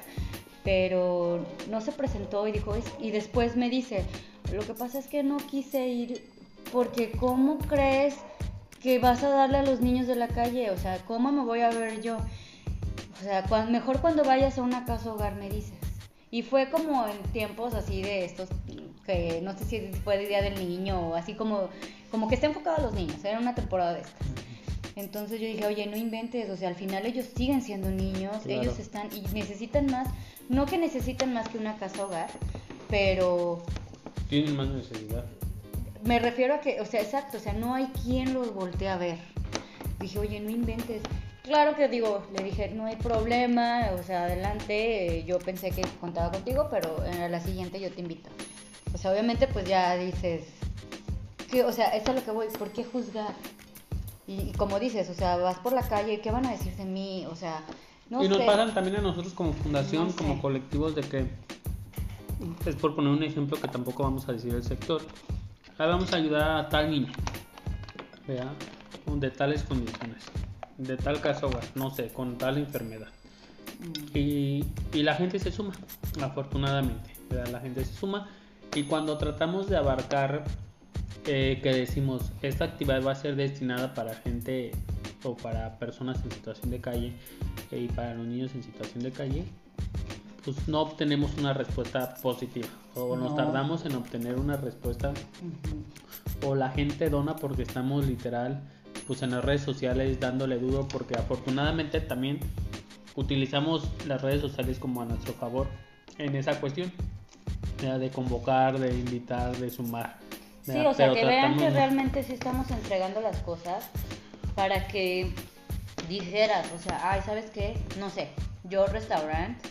Pero no se presentó y dijo, y después me dice, lo que pasa es que no quise ir porque ¿cómo crees que vas a darle a los niños de la calle? O sea, ¿cómo me voy a ver yo? O sea, mejor cuando vayas a una casa hogar me dices. Y fue como en tiempos así de estos, que no sé si fue de Día del Niño o así como, como que está enfocado a los niños, era una temporada de estas. Entonces yo dije, oye, no inventes, o sea, al final ellos siguen siendo niños,
Claro.
ellos están y necesitan más, no que necesiten más que una casa hogar, pero
Tienen más necesidad.
me refiero a que, o sea, exacto, o sea, no hay quien los voltee a ver. Dije, oye, no inventes. Claro que digo, le dije, no hay problema, o sea, adelante, eh, yo pensé que contaba contigo, pero a la siguiente yo te invito. O sea, obviamente pues ya dices, que, o sea, esto es lo que voy, ¿por qué juzgar? Y, y como dices, o sea, vas por la calle, ¿qué van a decir de mí? O sea, no
y nos
sé.
pasan también a nosotros como fundación,
No sé.
como colectivos, de que, es por poner un ejemplo que tampoco vamos a decir el sector, ahí vamos a ayudar a tal niño, ¿verdad? de tales condiciones, de tal caso no sé, con tal enfermedad.
Mm.
Y, y la gente se suma, afortunadamente, ¿verdad? la gente se suma. Y cuando tratamos de abarcar, eh, que decimos, esta actividad va a ser destinada para gente o para personas en situación de calle eh, y para los niños en situación de calle, pues no obtenemos una respuesta positiva. O nos
No.
tardamos en obtener una respuesta. O la gente dona porque estamos literal pues en las redes sociales dándole duro porque afortunadamente también utilizamos las redes sociales como a nuestro favor en esa cuestión de convocar, de invitar, de sumar.
Sí, o sea, que vean que realmente sí estamos entregando las cosas para que dijeras, o sea, ay, ¿sabes qué? No sé, yo restaurante,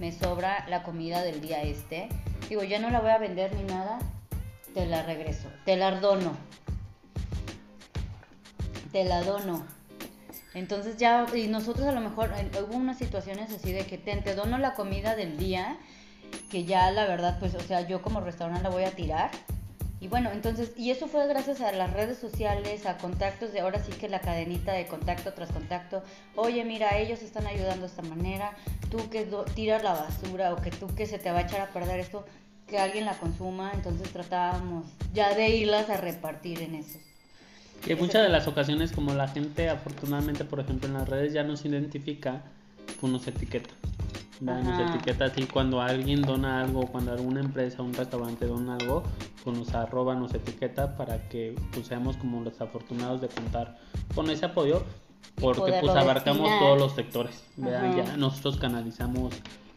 me sobra la comida del día este, digo, ya no la voy a vender ni nada, te la regreso, te la dono, te la dono. Entonces ya, y nosotros a lo mejor, hubo unas situaciones así de que te, te dono la comida del día, que ya la verdad, pues, o sea, yo como restaurante la voy a tirar. Y bueno, entonces, y eso fue gracias a las redes sociales, a contactos de ahora sí que la cadenita de contacto tras contacto. Oye, mira, ellos están ayudando de esta manera. Tú que tiras la basura o que tú que se te va a echar a perder esto, que alguien la consuma. Entonces tratábamos ya de irlas a repartir en eso.
Que muchas de las ocasiones como la gente afortunadamente por ejemplo en las redes ya nos identifica, pues nos etiqueta. Nos etiqueta así cuando alguien dona algo, cuando alguna empresa, un restaurante dona algo, pues nos arroba, nos etiqueta para que pues seamos como los afortunados de contar con ese apoyo porque pues abarcamos
destinar.
todos los sectores. Ya nosotros canalizamos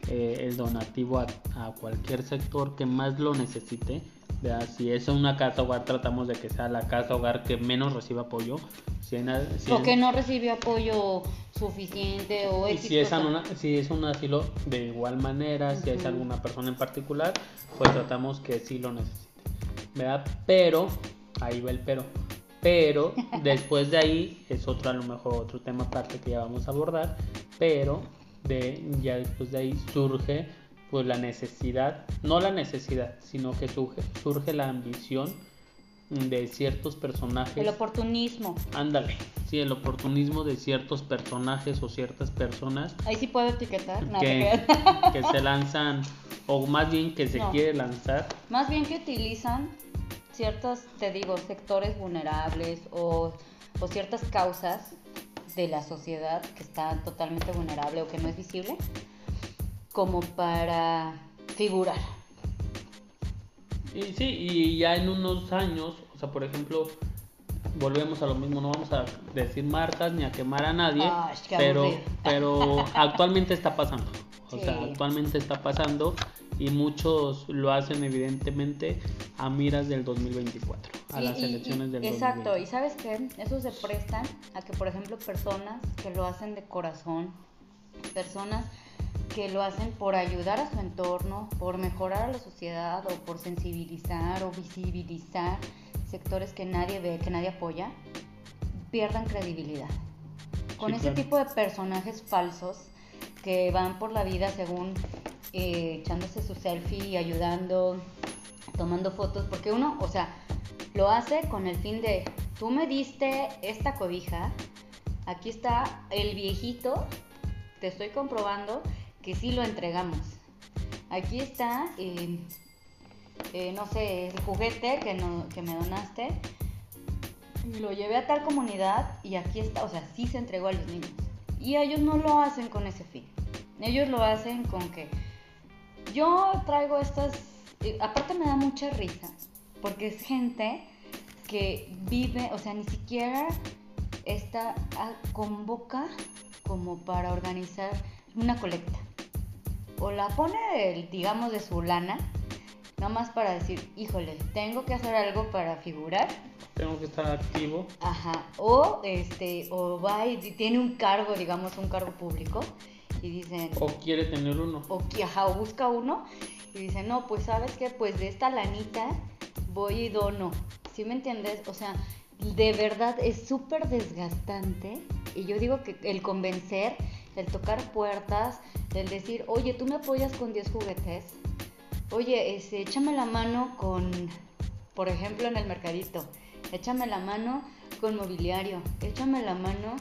eh, el donativo a, a cualquier sector que más lo necesite. ¿Verdad? Si es una casa hogar, tratamos de que sea la casa hogar que menos reciba apoyo. Si, en- si
o
en-
que no recibió apoyo suficiente o
y si es, una- si es un asilo, de igual manera, si es alguna persona en particular, pues tratamos que sí lo necesite. ¿Verdad? Pero, ahí va el pero. Pero *laughs* después de ahí es otro, a lo mejor otro tema aparte que ya vamos a abordar. Pero de, ya después de ahí surge pues la necesidad, no la necesidad, sino que surge, surge la ambición de ciertos personajes.
El oportunismo.
Ándale, sí, el oportunismo de ciertos personajes o ciertas personas
Ahí sí puedo etiquetar. No,
que, que se lanzan, o más bien que se
No.
quiere lanzar.
Más bien que utilizan ciertos, te digo, sectores vulnerables o, o ciertas causas de la sociedad que están totalmente vulnerable o que no es visible, como para figurar.
Y sí, y ya en unos años, o sea, por ejemplo, volvemos a lo mismo, no vamos a decir marcas ni a quemar a nadie,
Ay, qué
pero,
aburrido. *laughs*
pero actualmente está pasando. O
Sí.
sea, actualmente está pasando y muchos lo hacen evidentemente a miras del 2024, a
Y-
las
y- y-
elecciones del
Exacto,
2024.
y sabes qué, eso se prestan a que, por ejemplo, personas que lo hacen de corazón, personas que lo hacen por ayudar a su entorno, por mejorar a la sociedad o por sensibilizar o visibilizar sectores que nadie ve, que nadie apoya, pierdan credibilidad. Con
Sí,
ese
claro.
tipo de personajes falsos que van por la vida según eh, echándose su selfie y ayudando, tomando fotos, porque uno, o sea, lo hace con el fin de, tú me diste esta cobija, aquí está el viejito, te estoy comprobando que sí lo entregamos. Aquí está, eh, eh, no sé, el juguete que, no, que me donaste, lo llevé a tal comunidad y aquí está, o sea, sí se entregó a los niños. Y ellos no lo hacen con ese fin. Ellos lo hacen con que yo traigo estas, eh, aparte me da mucha risa, porque es gente que vive, o sea, ni siquiera está, ah, convoca como para organizar una colecta. O la pone, del, digamos, de su lana, nada más para decir, híjole, tengo que hacer algo para figurar.
Tengo que estar activo.
Ajá. O este, o va y tiene un cargo, digamos, un cargo público. Y dicen,
O quiere tener uno.
o, ajá, o busca uno y dice, no, pues sabes qué, pues de esta lanita voy y dono. ¿Sí me entiendes? O sea, de verdad es súper desgastante. Y yo digo que el convencer, el tocar puertas, el decir, oye, tú me apoyas con 10 juguetes. Oye, este, échame la mano con, por ejemplo, en el mercadito. Échame la mano con mobiliario. Échame la mano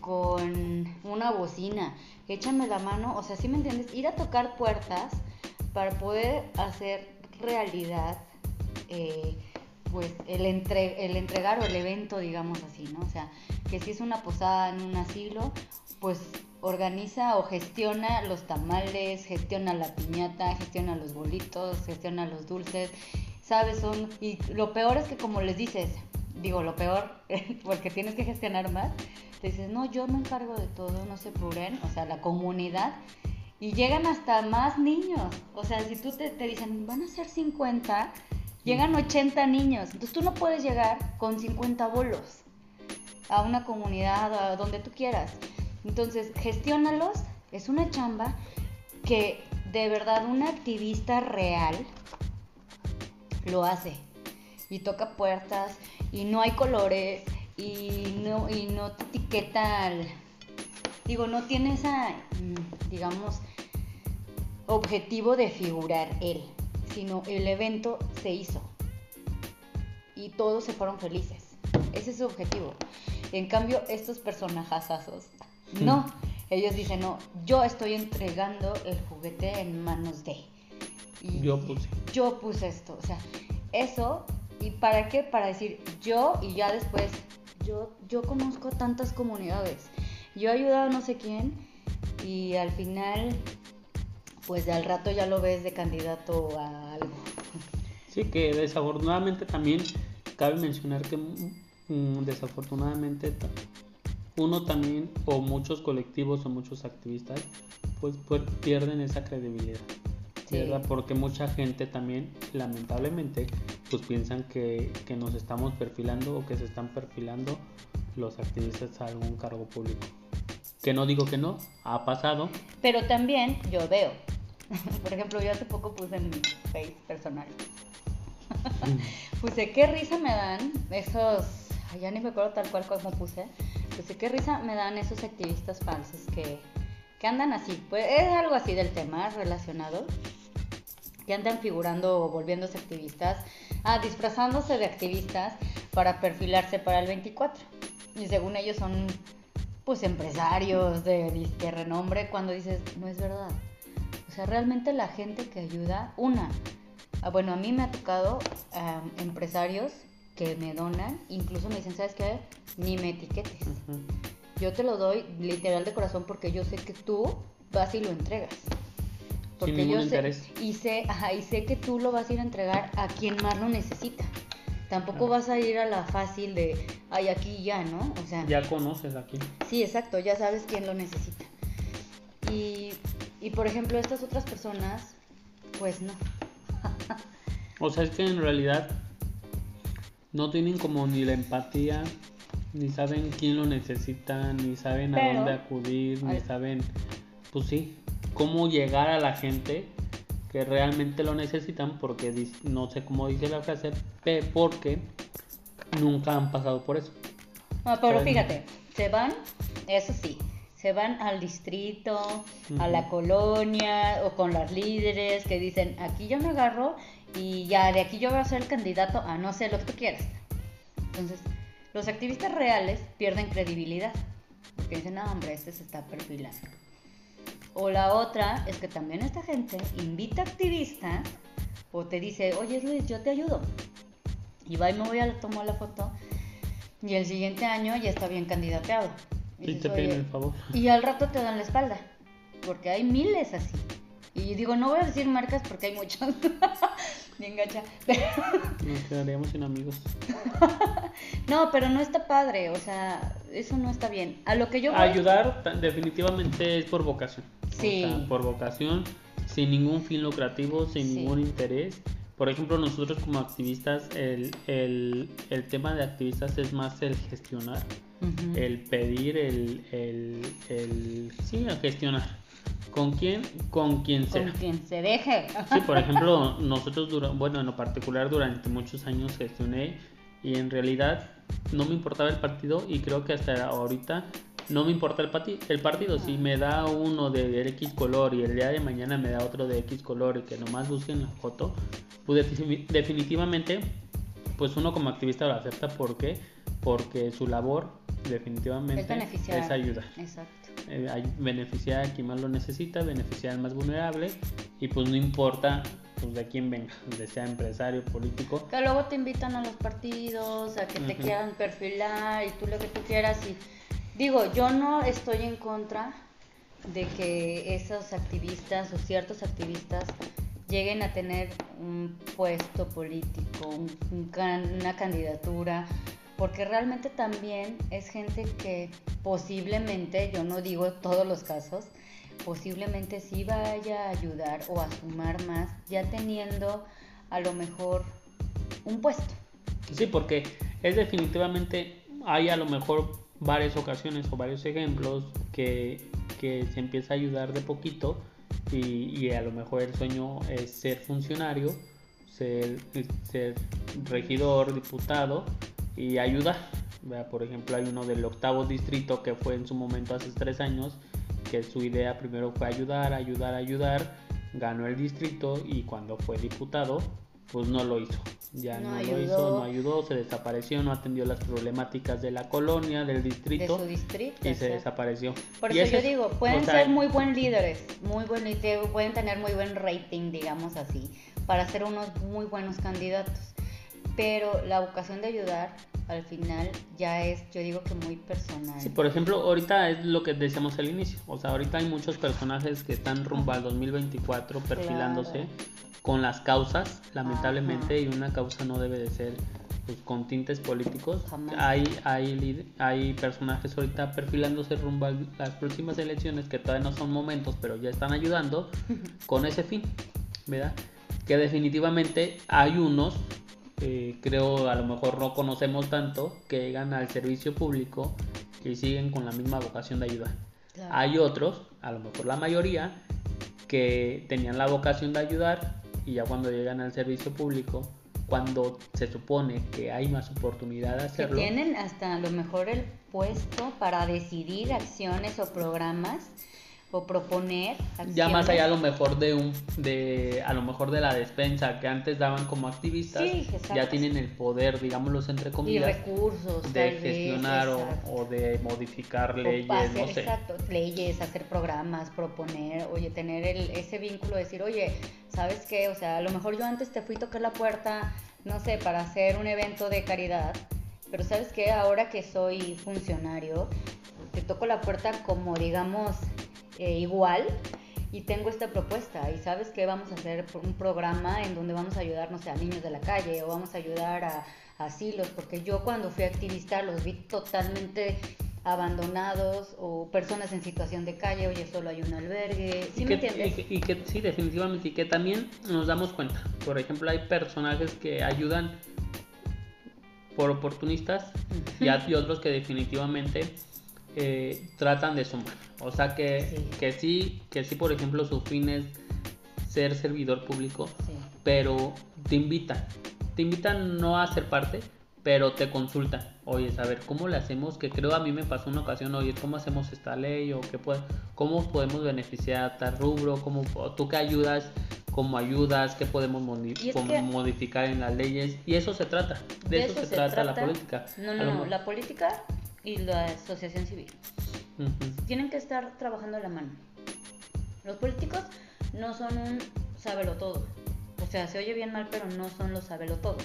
con una bocina. Échame la mano. O sea, ¿sí me entiendes? Ir a tocar puertas para poder hacer realidad eh, pues el, entre- el entregar o el evento, digamos así, ¿no? O sea, que si es una posada en un asilo, pues organiza o gestiona los tamales, gestiona la piñata, gestiona los bolitos, gestiona los dulces, ¿sabes? Son, y lo peor es que como les dices, digo lo peor, *laughs* porque tienes que gestionar más, te dices, no, yo me encargo de todo, no se apuren, o sea, la comunidad, y llegan hasta más niños, o sea, si tú te, te dicen, van a ser 50, llegan 80 niños, entonces tú no puedes llegar con 50 bolos a una comunidad, a donde tú quieras. Entonces, gestiónalos, es una chamba que de verdad una activista real lo hace y toca puertas y no hay colores y no, y no te etiqueta al- digo, no tiene esa, mm, digamos, objetivo de figurar él, sino el evento se hizo y todos se fueron felices. Ese es su objetivo. En cambio, estos personajazos, no. Ellos dicen, no, yo estoy entregando el juguete en manos de. Y
Yo puse.
Yo puse esto. O sea, eso. ¿Y para qué? Para decir yo y ya después, yo, yo conozco tantas comunidades. Yo he ayudado a no sé quién y al final, pues al rato ya lo ves de candidato a algo.
Sí, que desafortunadamente también cabe mencionar que mm, desafortunadamente ta- uno también o muchos colectivos o muchos activistas pues, pues, pierden esa credibilidad.
Sí.
¿verdad? Porque mucha gente también, lamentablemente, pues piensan que, que nos estamos perfilando o que se están perfilando los activistas a algún cargo público. Que no digo que no, ha pasado.
Pero también yo veo. *laughs* Por ejemplo, yo hace poco puse en mi face personal. *laughs* puse qué risa me dan esos. ay, Ya ni me acuerdo tal cual como puse. Puse qué risa me dan esos activistas falsos que, que andan así. Pues es algo así del tema relacionado. Que andan figurando o volviéndose activistas. Ah, disfrazándose de activistas para perfilarse para el 24. Y según ellos son pues empresarios de, de renombre cuando dices, no es verdad. O sea, realmente la gente que ayuda, una, ah, bueno, a mí me ha tocado ah, empresarios que me donan, incluso me dicen, ¿sabes qué? Ni me etiquetes.
Ujú.
Yo te lo doy literal de corazón porque yo sé que tú vas y lo entregas. Porque
ningún
yo sé,
interés.
y sé, ajá, y sé que tú lo vas a ir a entregar a quien más lo necesita. Tampoco vas a ir a la fácil de, ay, aquí ya, ¿no? O sea,
Ya conoces aquí.
Sí, exacto, ya sabes quién lo necesita. Y, y, por ejemplo, estas otras personas, pues no.
O sea, es que en realidad no tienen como ni la empatía, ni saben quién lo necesita, ni saben a dónde acudir, ni saben, pues sí, cómo llegar a la gente que realmente lo necesitan, porque no sé cómo dice la frase, porque nunca han pasado por eso.
No, pero fíjate, se van, eso sí, se van al distrito, a la colonia o con las líderes que dicen, aquí yo me agarro y ya de aquí yo voy a ser el candidato a no sé lo que tú quieras. Entonces, los activistas reales pierden credibilidad. Porque dicen, no, hombre, este se está perfilando. O la otra es que también esta gente invita activistas o te dice, oye Luis, yo te ayudo. Y va y me voy a tomar la foto y el siguiente año ya está bien candidateado. Y
Y
dices,
te piden el favor.
y al rato te dan la espalda, porque hay miles así. Y digo, no voy a decir marcas porque hay muchos. Bien *laughs* gacha.
Nos quedaríamos sin amigos. *laughs*
no, pero no está padre, o sea, eso no está bien. A lo que yo voy-
Ayudar definitivamente es por vocación. O
Sí.
sea, por vocación, sin ningún fin lucrativo, sin
Sí.
ningún interés. Por ejemplo, nosotros como activistas, el, el, el tema de activistas es más el gestionar, el pedir, el, el, el sí, gestionar. ¿Con quién? Con quien sea.
Con quien se deje.
Sí, por ejemplo, nosotros, dura- bueno, en lo particular durante muchos años gestioné y en realidad no me importaba el partido y creo que hasta ahorita no me importa el, pati- el partido. Si me da uno de X color y el día de mañana me da otro de X color y que nomás busquen la foto, pues defi- definitivamente, pues uno como activista lo acepta. ¿Por qué? Porque su labor definitivamente
Es beneficiar.
es ayudar
Exacto.
eh, beneficiar a quien más lo necesita, beneficiar al más vulnerable y pues no importa pues, de quién venga, de sea empresario, político.
Que luego te invitan a los partidos, a que te quieran perfilar y tú lo que tú quieras. Y digo, yo no estoy en contra de que esos activistas o ciertos activistas lleguen a tener un puesto político, un- un can- una candidatura, porque realmente también es gente que posiblemente, yo no digo todos los casos, posiblemente sí vaya a ayudar o a sumar más, ya teniendo a lo mejor un puesto.
Sí, porque es definitivamente, hay a lo mejor varias ocasiones o varios ejemplos que, que se empieza a ayudar de poquito y, y a lo mejor el sueño es ser funcionario, ser, ser regidor, diputado y ayudar. ¿verdad? Por ejemplo, hay uno del octavo distrito que fue en su momento hace tres años, que su idea primero fue ayudar, ayudar, ayudar, ganó el distrito y cuando fue diputado, pues no lo hizo. Ya
No
no, lo hizo, no ayudó, se desapareció, no atendió las problemáticas de la colonia, del
de
distrito
su distrito.
y se desapareció.
Por eso yo digo, pueden
o sea,
ser muy buen líderes, muy buen líder, pueden tener muy buen rating, digamos así, para ser unos muy buenos candidatos. Pero la vocación de ayudar, al final, ya es, yo digo que muy personal.
Sí, por ejemplo, ahorita es lo que decíamos al inicio. O sea, ahorita hay muchos personajes que están rumbo al 2024 perfilándose
Claro.
con las causas, lamentablemente,
Ajá.
y una causa no debe de ser pues, con tintes políticos.
Jamás.
Hay, hay, hay personajes ahorita perfilándose rumbo a las próximas elecciones que todavía no son momentos, pero ya están ayudando *laughs* con ese fin, ¿verdad? Que definitivamente hay unos, eh, creo a lo mejor no conocemos tanto, que llegan al servicio público y siguen con la misma vocación de ayudar.
Claro.
Hay otros, a lo mejor la mayoría, que tenían la vocación de ayudar y ya cuando llegan al servicio público, cuando se supone que hay más oportunidad de
que
hacerlo,
tienen hasta a lo mejor el puesto para decidir acciones o programas o proponer acciones.
ya más allá a lo mejor de un de a lo mejor de la despensa que antes daban como activistas
Sí,
ya tienen el poder digámoslos entre
y
comillas
recursos
de
vez,
gestionar o, o de modificar
O
leyes
hacer,
no sé
exacto, leyes, hacer programas, proponer, oye, tener el, ese vínculo, decir, oye, ¿sabes qué? O sea, a lo mejor yo antes te fui a tocar la puerta, no sé, para hacer un evento de caridad, pero ¿sabes qué? Ahora que soy funcionario, te toco la puerta como, digamos, eh, igual y tengo esta propuesta y sabes que vamos a hacer un programa en donde vamos a ayudar, no sé, a niños de la calle o vamos a ayudar a, a asilos, porque yo cuando fui activista los vi totalmente abandonados o personas en situación de calle, oye, solo hay un albergue, ¿sí
y,
me
que,
entiendes?
y que- y que sí, definitivamente, y que también nos damos cuenta. Por ejemplo, hay personajes que ayudan por oportunistas y otros que definitivamente eh, tratan de sumar. O sea que
Sí.
que sí, que sí, por ejemplo, su fin es ser servidor público,
Sí.
pero te invitan. Te invitan no a ser parte, pero te consultan. Oye, a ver, ¿cómo le hacemos? Que creo a mí me pasó una ocasión, oye, ¿cómo hacemos esta ley? ¿O qué puede, cómo podemos beneficiar a tal rubro? ¿Cómo, ¿Tú qué ayudas? ¿Cómo ayudas? ¿Qué podemos modi-
Y es
cómo
que-
modificar en las leyes? Y eso se trata. De, eso, se, trata, la política.
No, no, no, la política y la asociación civil.
Ujú.
tienen que estar trabajando a la mano. Los políticos no son un sábelo todo. O sea, se oye bien mal, pero no son los sábelo todo.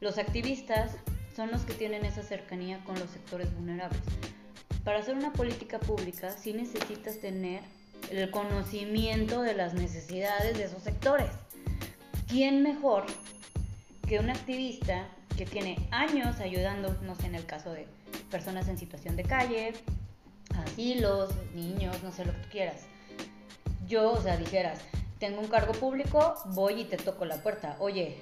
Los activistas son los que tienen esa cercanía con los sectores vulnerables. Para hacer una política pública, sí necesitas tener el conocimiento de las necesidades de esos sectores. ¿Quién mejor que un activista que tiene años ayudando, no sé, en el caso de personas en situación de calle, asilos, niños, no sé lo que tú quieras. Yo, o sea, dijeras, tengo un cargo público, voy y te toco la puerta. Oye,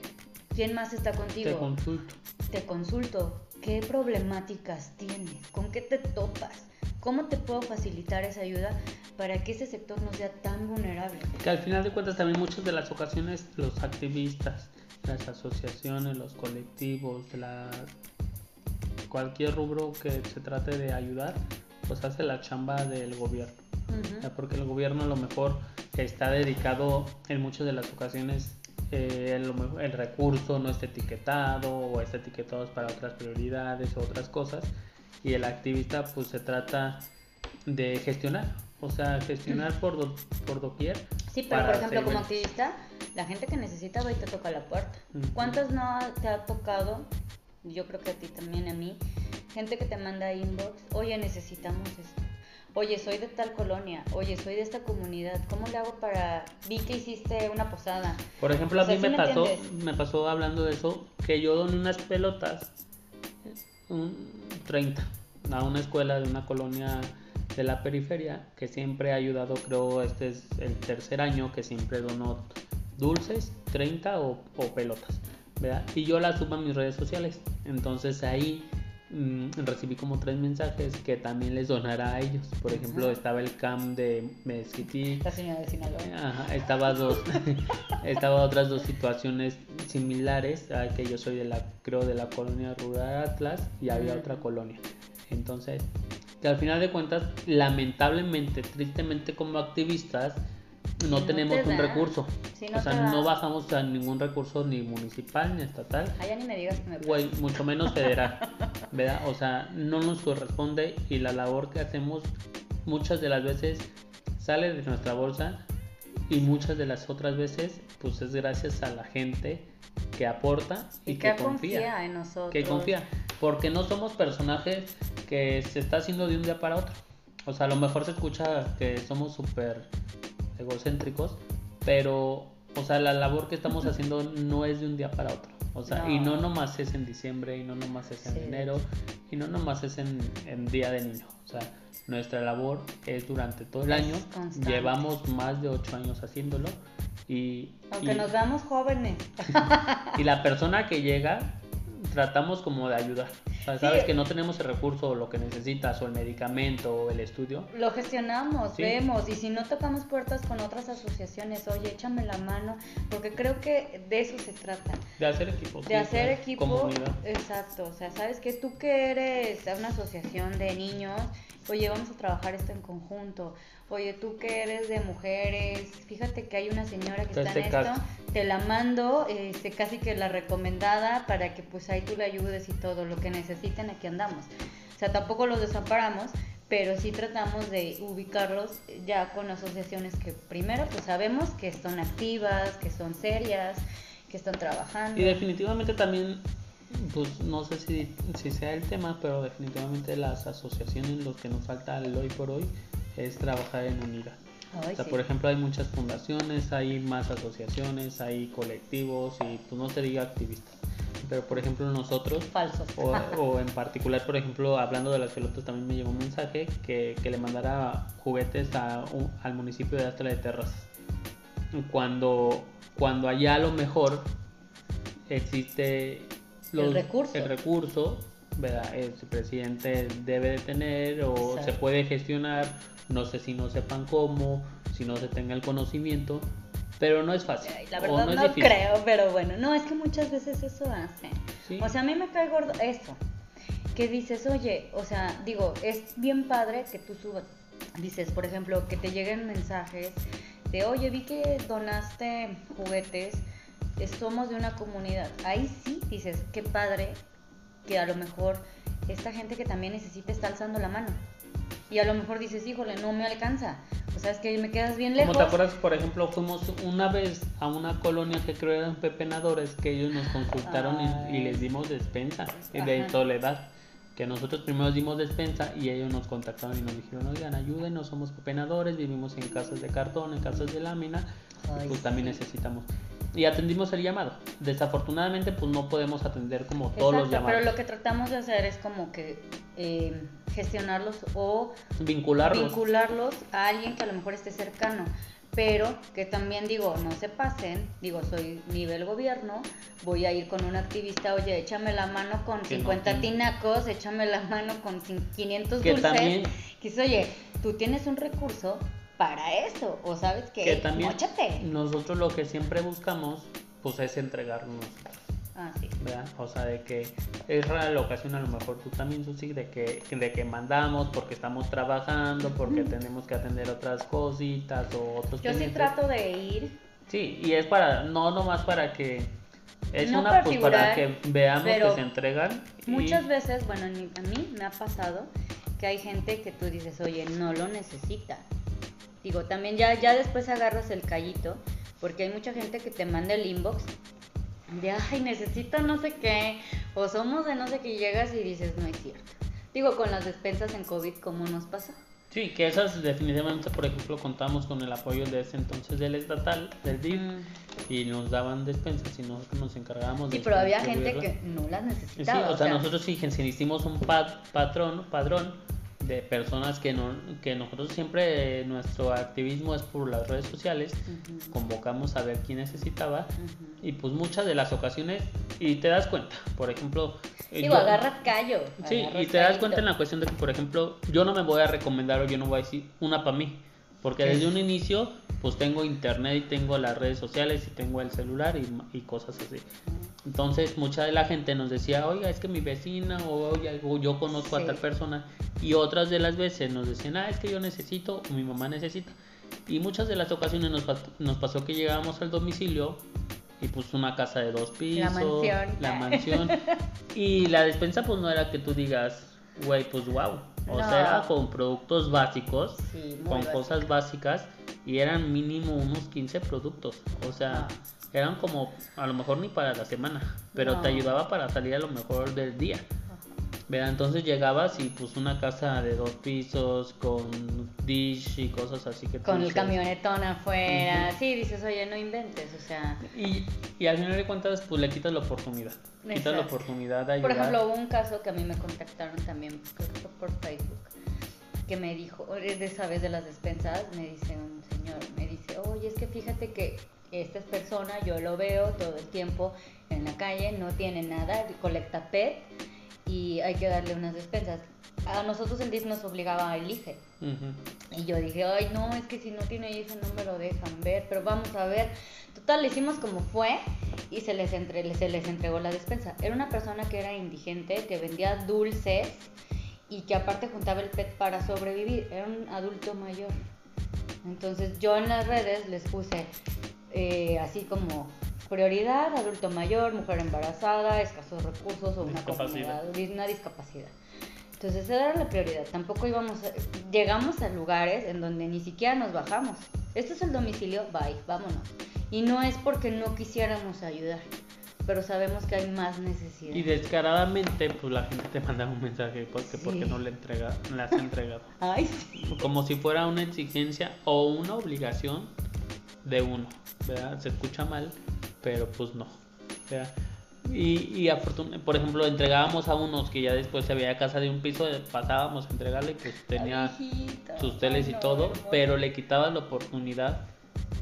¿quién más está contigo?
Te consulto.
te consulto. ¿Qué problemáticas tienes? ¿Con qué te topas? ¿Cómo te puedo facilitar esa ayuda para que ese sector no sea tan vulnerable?
Que al final de cuentas también muchas de las ocasiones los activistas, las asociaciones, los colectivos, la... cualquier rubro que se trate de ayudar, pues hace la chamba del gobierno. Porque el gobierno a lo mejor está dedicado en muchas de las ocasiones eh, el, el recurso no está etiquetado o está etiquetado para otras prioridades o otras cosas y el activista pues se trata de gestionar, o sea, gestionar por, do- por doquier.
Sí, pero por ejemplo, como activista, la gente que necesita va y te toca la puerta.
Ujú.
¿Cuántas no te ha tocado? Yo creo que a ti también, a mí. Gente que te manda inbox, oye, necesitamos esto. oye, soy de tal colonia, oye, soy de esta comunidad, ¿cómo le hago para... Vi que hiciste una posada.
Por ejemplo, a
O sea,
mí
¿sí
me
me
pasó,
entiendes?
me pasó hablando de eso, que yo doné unas pelotas, un 30, a una escuela de una colonia de la periferia, que siempre ha ayudado, creo, este es el tercer año que siempre donó dulces, 30 o, o pelotas, ¿verdad? Y yo las subo a mis redes sociales, entonces ahí mm, recibí como tres mensajes que también les donará a ellos. Por ejemplo, estaba el CAM de Mezquití,
La señora de Sinaloa.
Ajá, estaba dos, *laughs* estaba otras dos situaciones similares, a que yo soy de la, creo de la colonia rural Atlas y había otra colonia. Entonces, que al final de cuentas, lamentablemente, tristemente como activistas, no,
No
tenemos
te
un recurso.
Sí, no
o sea, no bajamos a ningún recurso ni municipal ni estatal
Ay, ya ni me digas que me
güey, mucho menos federal, *laughs* ¿verdad? O sea, no nos corresponde y la labor que hacemos muchas de las veces sale de nuestra bolsa y muchas de las otras veces pues es gracias a la gente que aporta y,
Y
que
que
confía,
confía en nosotros.
que confía, porque no somos personajes que se está haciendo de un día para otro. O sea, a lo mejor se escucha que somos súper egocéntricos, pero, o sea, la labor que estamos haciendo no es de un día para otro. O sea, y no
No.
nomás es en diciembre, y no nomás es en
Sí.
enero, y no nomás es en, en Día de Niño. O sea, nuestra labor es durante todo el
Es
año.
constante.
Llevamos más de ocho años haciéndolo. Y,
Aunque
y-
nos veamos jóvenes. *laughs*
y la persona que llega, tratamos como de ayudar. O sea, sabes
Sí.
que no tenemos el recurso o lo que necesitas, o el medicamento, o el estudio.
Lo gestionamos,
Sí.
vemos, y si no tocamos puertas con otras asociaciones, oye, échame la mano, porque creo que de eso se trata,
De hacer equipo.
de
sí,
hacer equipo.
Comunidad.
Exacto, o sea, sabes que tú que eres una asociación de niños, oye, vamos a trabajar esto en conjunto. Oye, tú que eres de mujeres, fíjate que hay una señora que está en esto, te la mando, este, casi que la recomendada para que pues ahí tú le ayudes y todo lo que necesiten, aquí andamos. O sea, tampoco los desamparamos, pero sí tratamos de ubicarlos ya con asociaciones que primero pues sabemos que son activas, que son serias, que están trabajando.
Y definitivamente también, pues no sé si, si sea el tema, pero definitivamente las asociaciones, lo que nos falta al hoy por hoy, es trabajar en unidad.
Ay,
o sea,
sí.
por ejemplo, hay muchas fundaciones, hay más asociaciones, hay colectivos y pues no se diga activistas. Pero por ejemplo nosotros,
Falsos.
o, *laughs* o en particular, por ejemplo, hablando de las pelotas, también me llegó un mensaje que, que le mandara juguetes a un- al municipio de Astra de Terrazas. Cuando, cuando allá a lo mejor existe
El recurso.
el recurso, ¿verdad? el presidente debe de tener o
Exacto.
se puede gestionar, no sé si no sepan cómo, si no se tenga el conocimiento, pero no es fácil.
La verdad no,
es difícil.
creo, pero bueno, no, es que muchas veces eso hace.
Sí.
O sea, a mí me cae gordo eso, que dices, oye, o sea, digo, es bien padre que tú subas, dices, por ejemplo, que te lleguen mensajes de, oye, vi que donaste juguetes, somos de una comunidad. Ahí sí dices, qué padre que a lo mejor esta gente que también necesita está alzando la mano. Y a lo mejor dices, híjole, no me alcanza. O sea, es que me quedas bien lejos.
Como te acuerdas, por ejemplo, fuimos una vez a una colonia que creo eran pepenadores, que ellos nos consultaron y, les dimos despensa de
Ajá.
Soledad. Que nosotros primero dimos despensa y ellos nos contactaron y nos dijeron, oigan, ayúdenos, somos pepenadores, vivimos en casas de cartón, en casas de lámina,
Ay,
pues también necesitamos. Y atendimos el llamado. Desafortunadamente, pues no podemos atender como todos los llamados.
pero lo que tratamos de hacer es como que eh, gestionarlos o
Vincularlos.
vincularlos a alguien que a lo mejor esté cercano. Pero que también digo, no se pasen, digo, soy nivel gobierno, voy a ir con un activista, oye, échame la mano con
Que no
50
tiene.
tinacos, échame la mano con cin- 500
Que
dulces.
también-
Que oye, tú tienes un recurso para eso, o sabes que,
que también
móchate.
nosotros lo que siempre buscamos, pues es entregarnos.
Ah, sí.
¿verdad? O sea, de que es rara la ocasión, a lo mejor tú también, Susi, de que, de que mandamos porque estamos trabajando, porque tenemos que atender otras cositas o otros
Yo sí trato de ir,
Sí, y es para, no nomás para que, es
No
una
para
pues para
figurar,
que veamos que se entregan. y-
Muchas veces, bueno, a mí me ha pasado que hay gente que tú dices, oye, no lo necesita. Digo, también ya, ya después agarras el callito, porque hay mucha gente que te manda el inbox de, ay, necesito no sé qué, o somos de no sé qué, y llegas y dices, no es cierto. Digo, con las despensas en COVID, ¿cómo nos pasa?
Sí, que esas definitivamente, por ejemplo, contamos con el apoyo de ese entonces del estatal, del DIF,
Mm.
y nos daban despensas y nosotros nos encargábamos
Sí,
de
pero había gente que no las
Sí,
necesitaba.
o sea, nosotros fíjense, hicimos un pa- patrón, padrón de personas que, no, que nosotros siempre, eh, nuestro activismo es por las redes sociales, convocamos a ver quién necesitaba y pues muchas de las ocasiones, y te das cuenta, por ejemplo... eh,
Digo,
yo-
agarras callo.
Sí,
agarras
y te das cuenta en la cuestión de que, por ejemplo, yo no me voy a recomendar o yo no voy a decir una para mí, porque desde un inicio, pues tengo internet y tengo las redes sociales y tengo el celular y, y cosas así. Entonces, mucha de la gente nos decía, oiga, es que mi vecina o, oye, o yo conozco
Sí.
a tal persona, y otras de las veces nos decían, ah, es que yo necesito o mi mamá necesita. Y muchas de las ocasiones nos, nos pasó que llegábamos al domicilio y pues una casa de dos pisos,
mansión.
la mansión, *laughs* y la despensa pues no era que tú digas, güey, pues wow. O
No.
sea, era con productos básicos,
Sí,
con
básico.
cosas básicas, y eran mínimo unos 15 productos. O sea, eran como, a lo mejor ni para la semana, pero
No.
te ayudaba para salir a lo mejor del día. ¿Verdad? Entonces llegabas y pues una casa de dos pisos con dish y cosas así que
Con el
dices-
camionetón afuera. Sí, dices, oye, no inventes. O sea,
Y, y al final de cuentas pues le quitas la oportunidad. Quitas la
Exacto.
oportunidad de ayudar.
Por ejemplo, hubo un caso que a mí me contactaron también, creo que fue por Facebook, que me dijo, es de esa vez de las despensas, me dice un señor, me dice, oye, es que fíjate que esta persona, yo lo veo todo el tiempo en la calle, no tiene nada, colecta PET y hay que darle unas despensas. A nosotros el DIF nos obligaba a elige.
Ujú.
Y yo dije, ay, no, es que si no tiene ese no me lo dejan ver, pero vamos a ver. Total, le hicimos como fue y se les, entre, se les entregó la despensa. Era una persona que era indigente, que vendía dulces y que aparte juntaba el PET para sobrevivir. Era un adulto mayor. Entonces yo en las redes les puse eh, así como prioridad, adulto mayor, mujer embarazada, escasos recursos o una
Discapacidad.
comunidad, una discapacidad. Entonces esa era la prioridad. Tampoco íbamos, a- llegamos a lugares en donde ni siquiera nos bajamos. Este es el domicilio, bye, vámonos. Y no es porque no quisiéramos ayudar, pero sabemos que hay más necesidad.
Y descaradamente pues la gente te manda un mensaje porque,
Sí.
porque no le entrega, le has entregado. *laughs*
Ay, sí.
Como si fuera una exigencia o una obligación de uno, ¿verdad? Se escucha mal, pero pues no, ¿verdad? Y, y afortun- por ejemplo, entregábamos a unos que ya después se había casa de un piso, pasábamos a entregarle, pues tenía sus teles y todo, pero le quitaba la oportunidad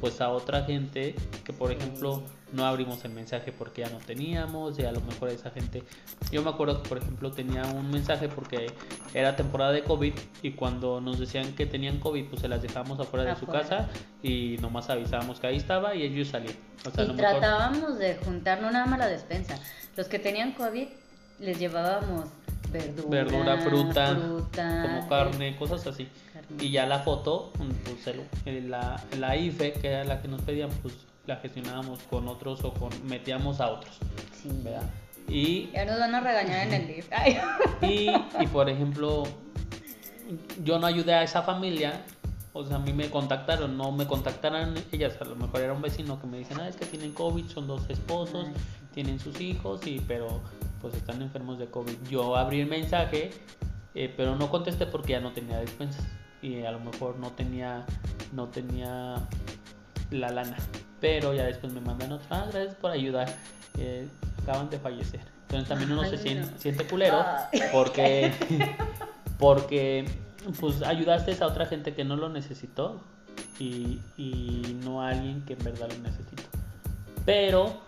pues a otra gente que por ejemplo no abrimos el mensaje porque ya no teníamos y a lo mejor esa gente yo me acuerdo que por ejemplo tenía un mensaje porque era temporada de COVID y cuando nos decían que tenían COVID pues se las dejábamos afuera de su
Afuera.
casa y nomás avisábamos que ahí estaba y ellos salían o sea, a
y
lo mejor-
tratábamos de juntar no nada más la despensa. Los que tenían COVID les llevábamos verdura,
verdura, fruta,
fruta,
como carne, cosas así.
carne.
Y ya la foto, pues el- la, la IFE, que era la que nos pedían, pues la gestionábamos con otros o con metíamos a otros,
Sí.
¿verdad? Y,
Ya nos van a regañar en el live. *laughs*
Y, y, por ejemplo, yo no ayudé a esa familia, o sea, a mí me contactaron, no me contactaron ellas, a lo mejor era un vecino que me dicen, ah, es que tienen COVID, son dos esposos,
Ay.
tienen sus hijos, y pero pues están enfermos de COVID. Yo abrí el mensaje, eh, pero no contesté porque ya no tenía despensas y a lo mejor no tenía, no tenía la lana. Pero ya después me mandan otra, ah, gracias por ayudar, eh, acaban de fallecer. Entonces también uno se
Ay,
siente,
no.
siente culero
Ay.
porque, *laughs* porque pues ayudaste a otra gente que no lo necesitó y, y no a alguien que en verdad lo necesitó. Pero,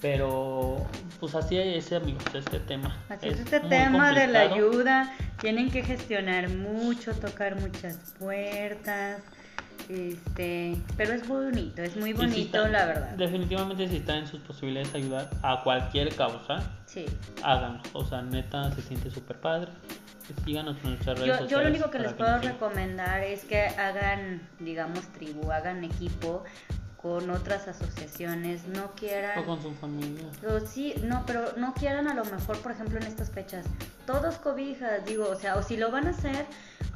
pero, pues así es, amigos, este tema.
Así es
Es
este tema de la ayuda. Tienen que gestionar mucho, tocar muchas puertas. Este, pero es bonito, es muy
si
bonito,
está-
la verdad.
Definitivamente si está en sus posibilidades ayudar a cualquier causa,
Sí.
háganlo. O sea, neta, se siente súper padre. Síganos en nuestras redes
Yo,
sociales.
yo lo único que les puedo recomendar es que hagan, digamos, tribu, hagan equipo con otras asociaciones, no quieran...
O con su familia.
Sí, no, pero no quieran a lo mejor, por ejemplo, en estas fechas, todos cobijas, digo, o sea, o si lo van a hacer,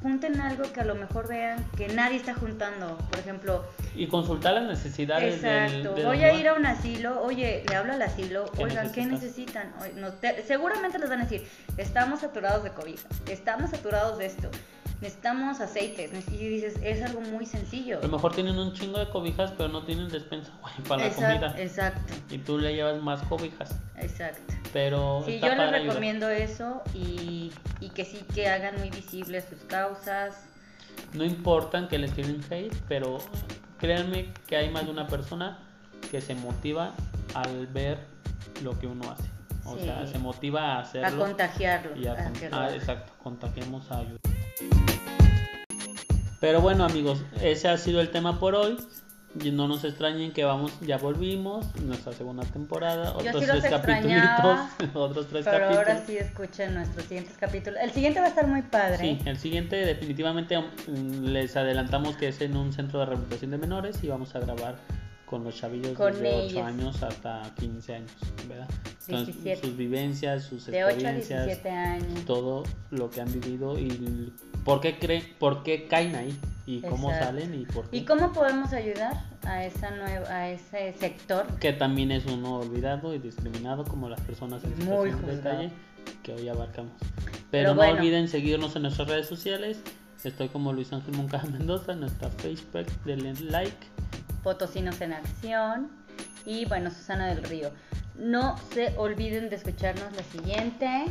junten algo que a lo mejor vean que nadie está juntando. Por ejemplo,
Y consultar las necesidades
exacto,
del
voy a ir a un asilo, oye, le hablo al asilo,
¿Qué
oigan, ¿qué necesitan? No te- seguramente les van a decir, estamos saturados de cobijas, estamos saturados de esto. Necesitamos aceites. Y dices, es algo muy sencillo.
A lo mejor tienen un chingo de cobijas, pero no tienen despensa güey, para la comida.
Exacto,
Y tú le llevas más cobijas.
exacto.
Pero
Sí, yo les
padre ayudar.
recomiendo eso y, y que sí que hagan muy visibles sus causas.
No importan que les tiren hate, pero créanme que hay más de una persona que se motiva al ver lo que uno hace. O
Sí.
sea, se motiva a
A
hacerlo.
contagiarlo.
y a
a
con- ah, exacto, contagiemos a ayudar. Pero bueno amigos, ese ha sido el tema por hoy. Y no nos extrañen que vamos, ya volvimos, nuestra segunda temporada, otros
sí
tres capítulos, *laughs* otros tres
Pero
capítulos.
ahora sí escuchen nuestros siguientes capítulos. El siguiente va a estar muy padre.
Sí, el siguiente definitivamente mm, les adelantamos que es en un centro de rehabilitación de menores y vamos a grabar con los chavillos
Con
desde 8
ellos.
años hasta 15 años, ¿verdad?
17.
sus vivencias, sus
De 8 a
experiencias,
17 años.
todo lo que han vivido y por qué creen, por qué caen ahí y cómo
Exacto.
salen y por qué.
¿Y cómo podemos ayudar a esa nueva, a ese sector?
Que también es uno olvidado y discriminado como las personas en situación de calle que hoy abarcamos. Pero,
Pero
no
bueno.
olviden seguirnos en nuestras redes sociales. Estoy como Luis Ángel Moncada Mendoza en nuestra Facebook, denle like.
Potosinos en acción. Y bueno, Susana del Río. No se olviden de escucharnos la siguiente.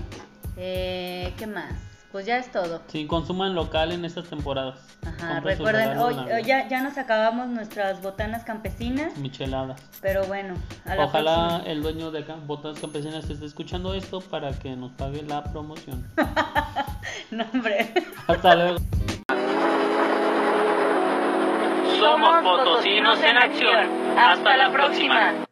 Eh, ¿Qué más? Pues ya es todo.
Sí, consuman local en estas temporadas.
Ajá, recuerden, hoy, ya, ya nos acabamos nuestras botanas campesinas,
Micheladas.
pero bueno, a la
Ojalá
próxima.
el dueño de Botas Campesinas esté escuchando esto para que nos pague la promoción. *laughs*
No, hombre.
Hasta luego. *laughs* Somos Potosinos en Acción. Hasta la próxima.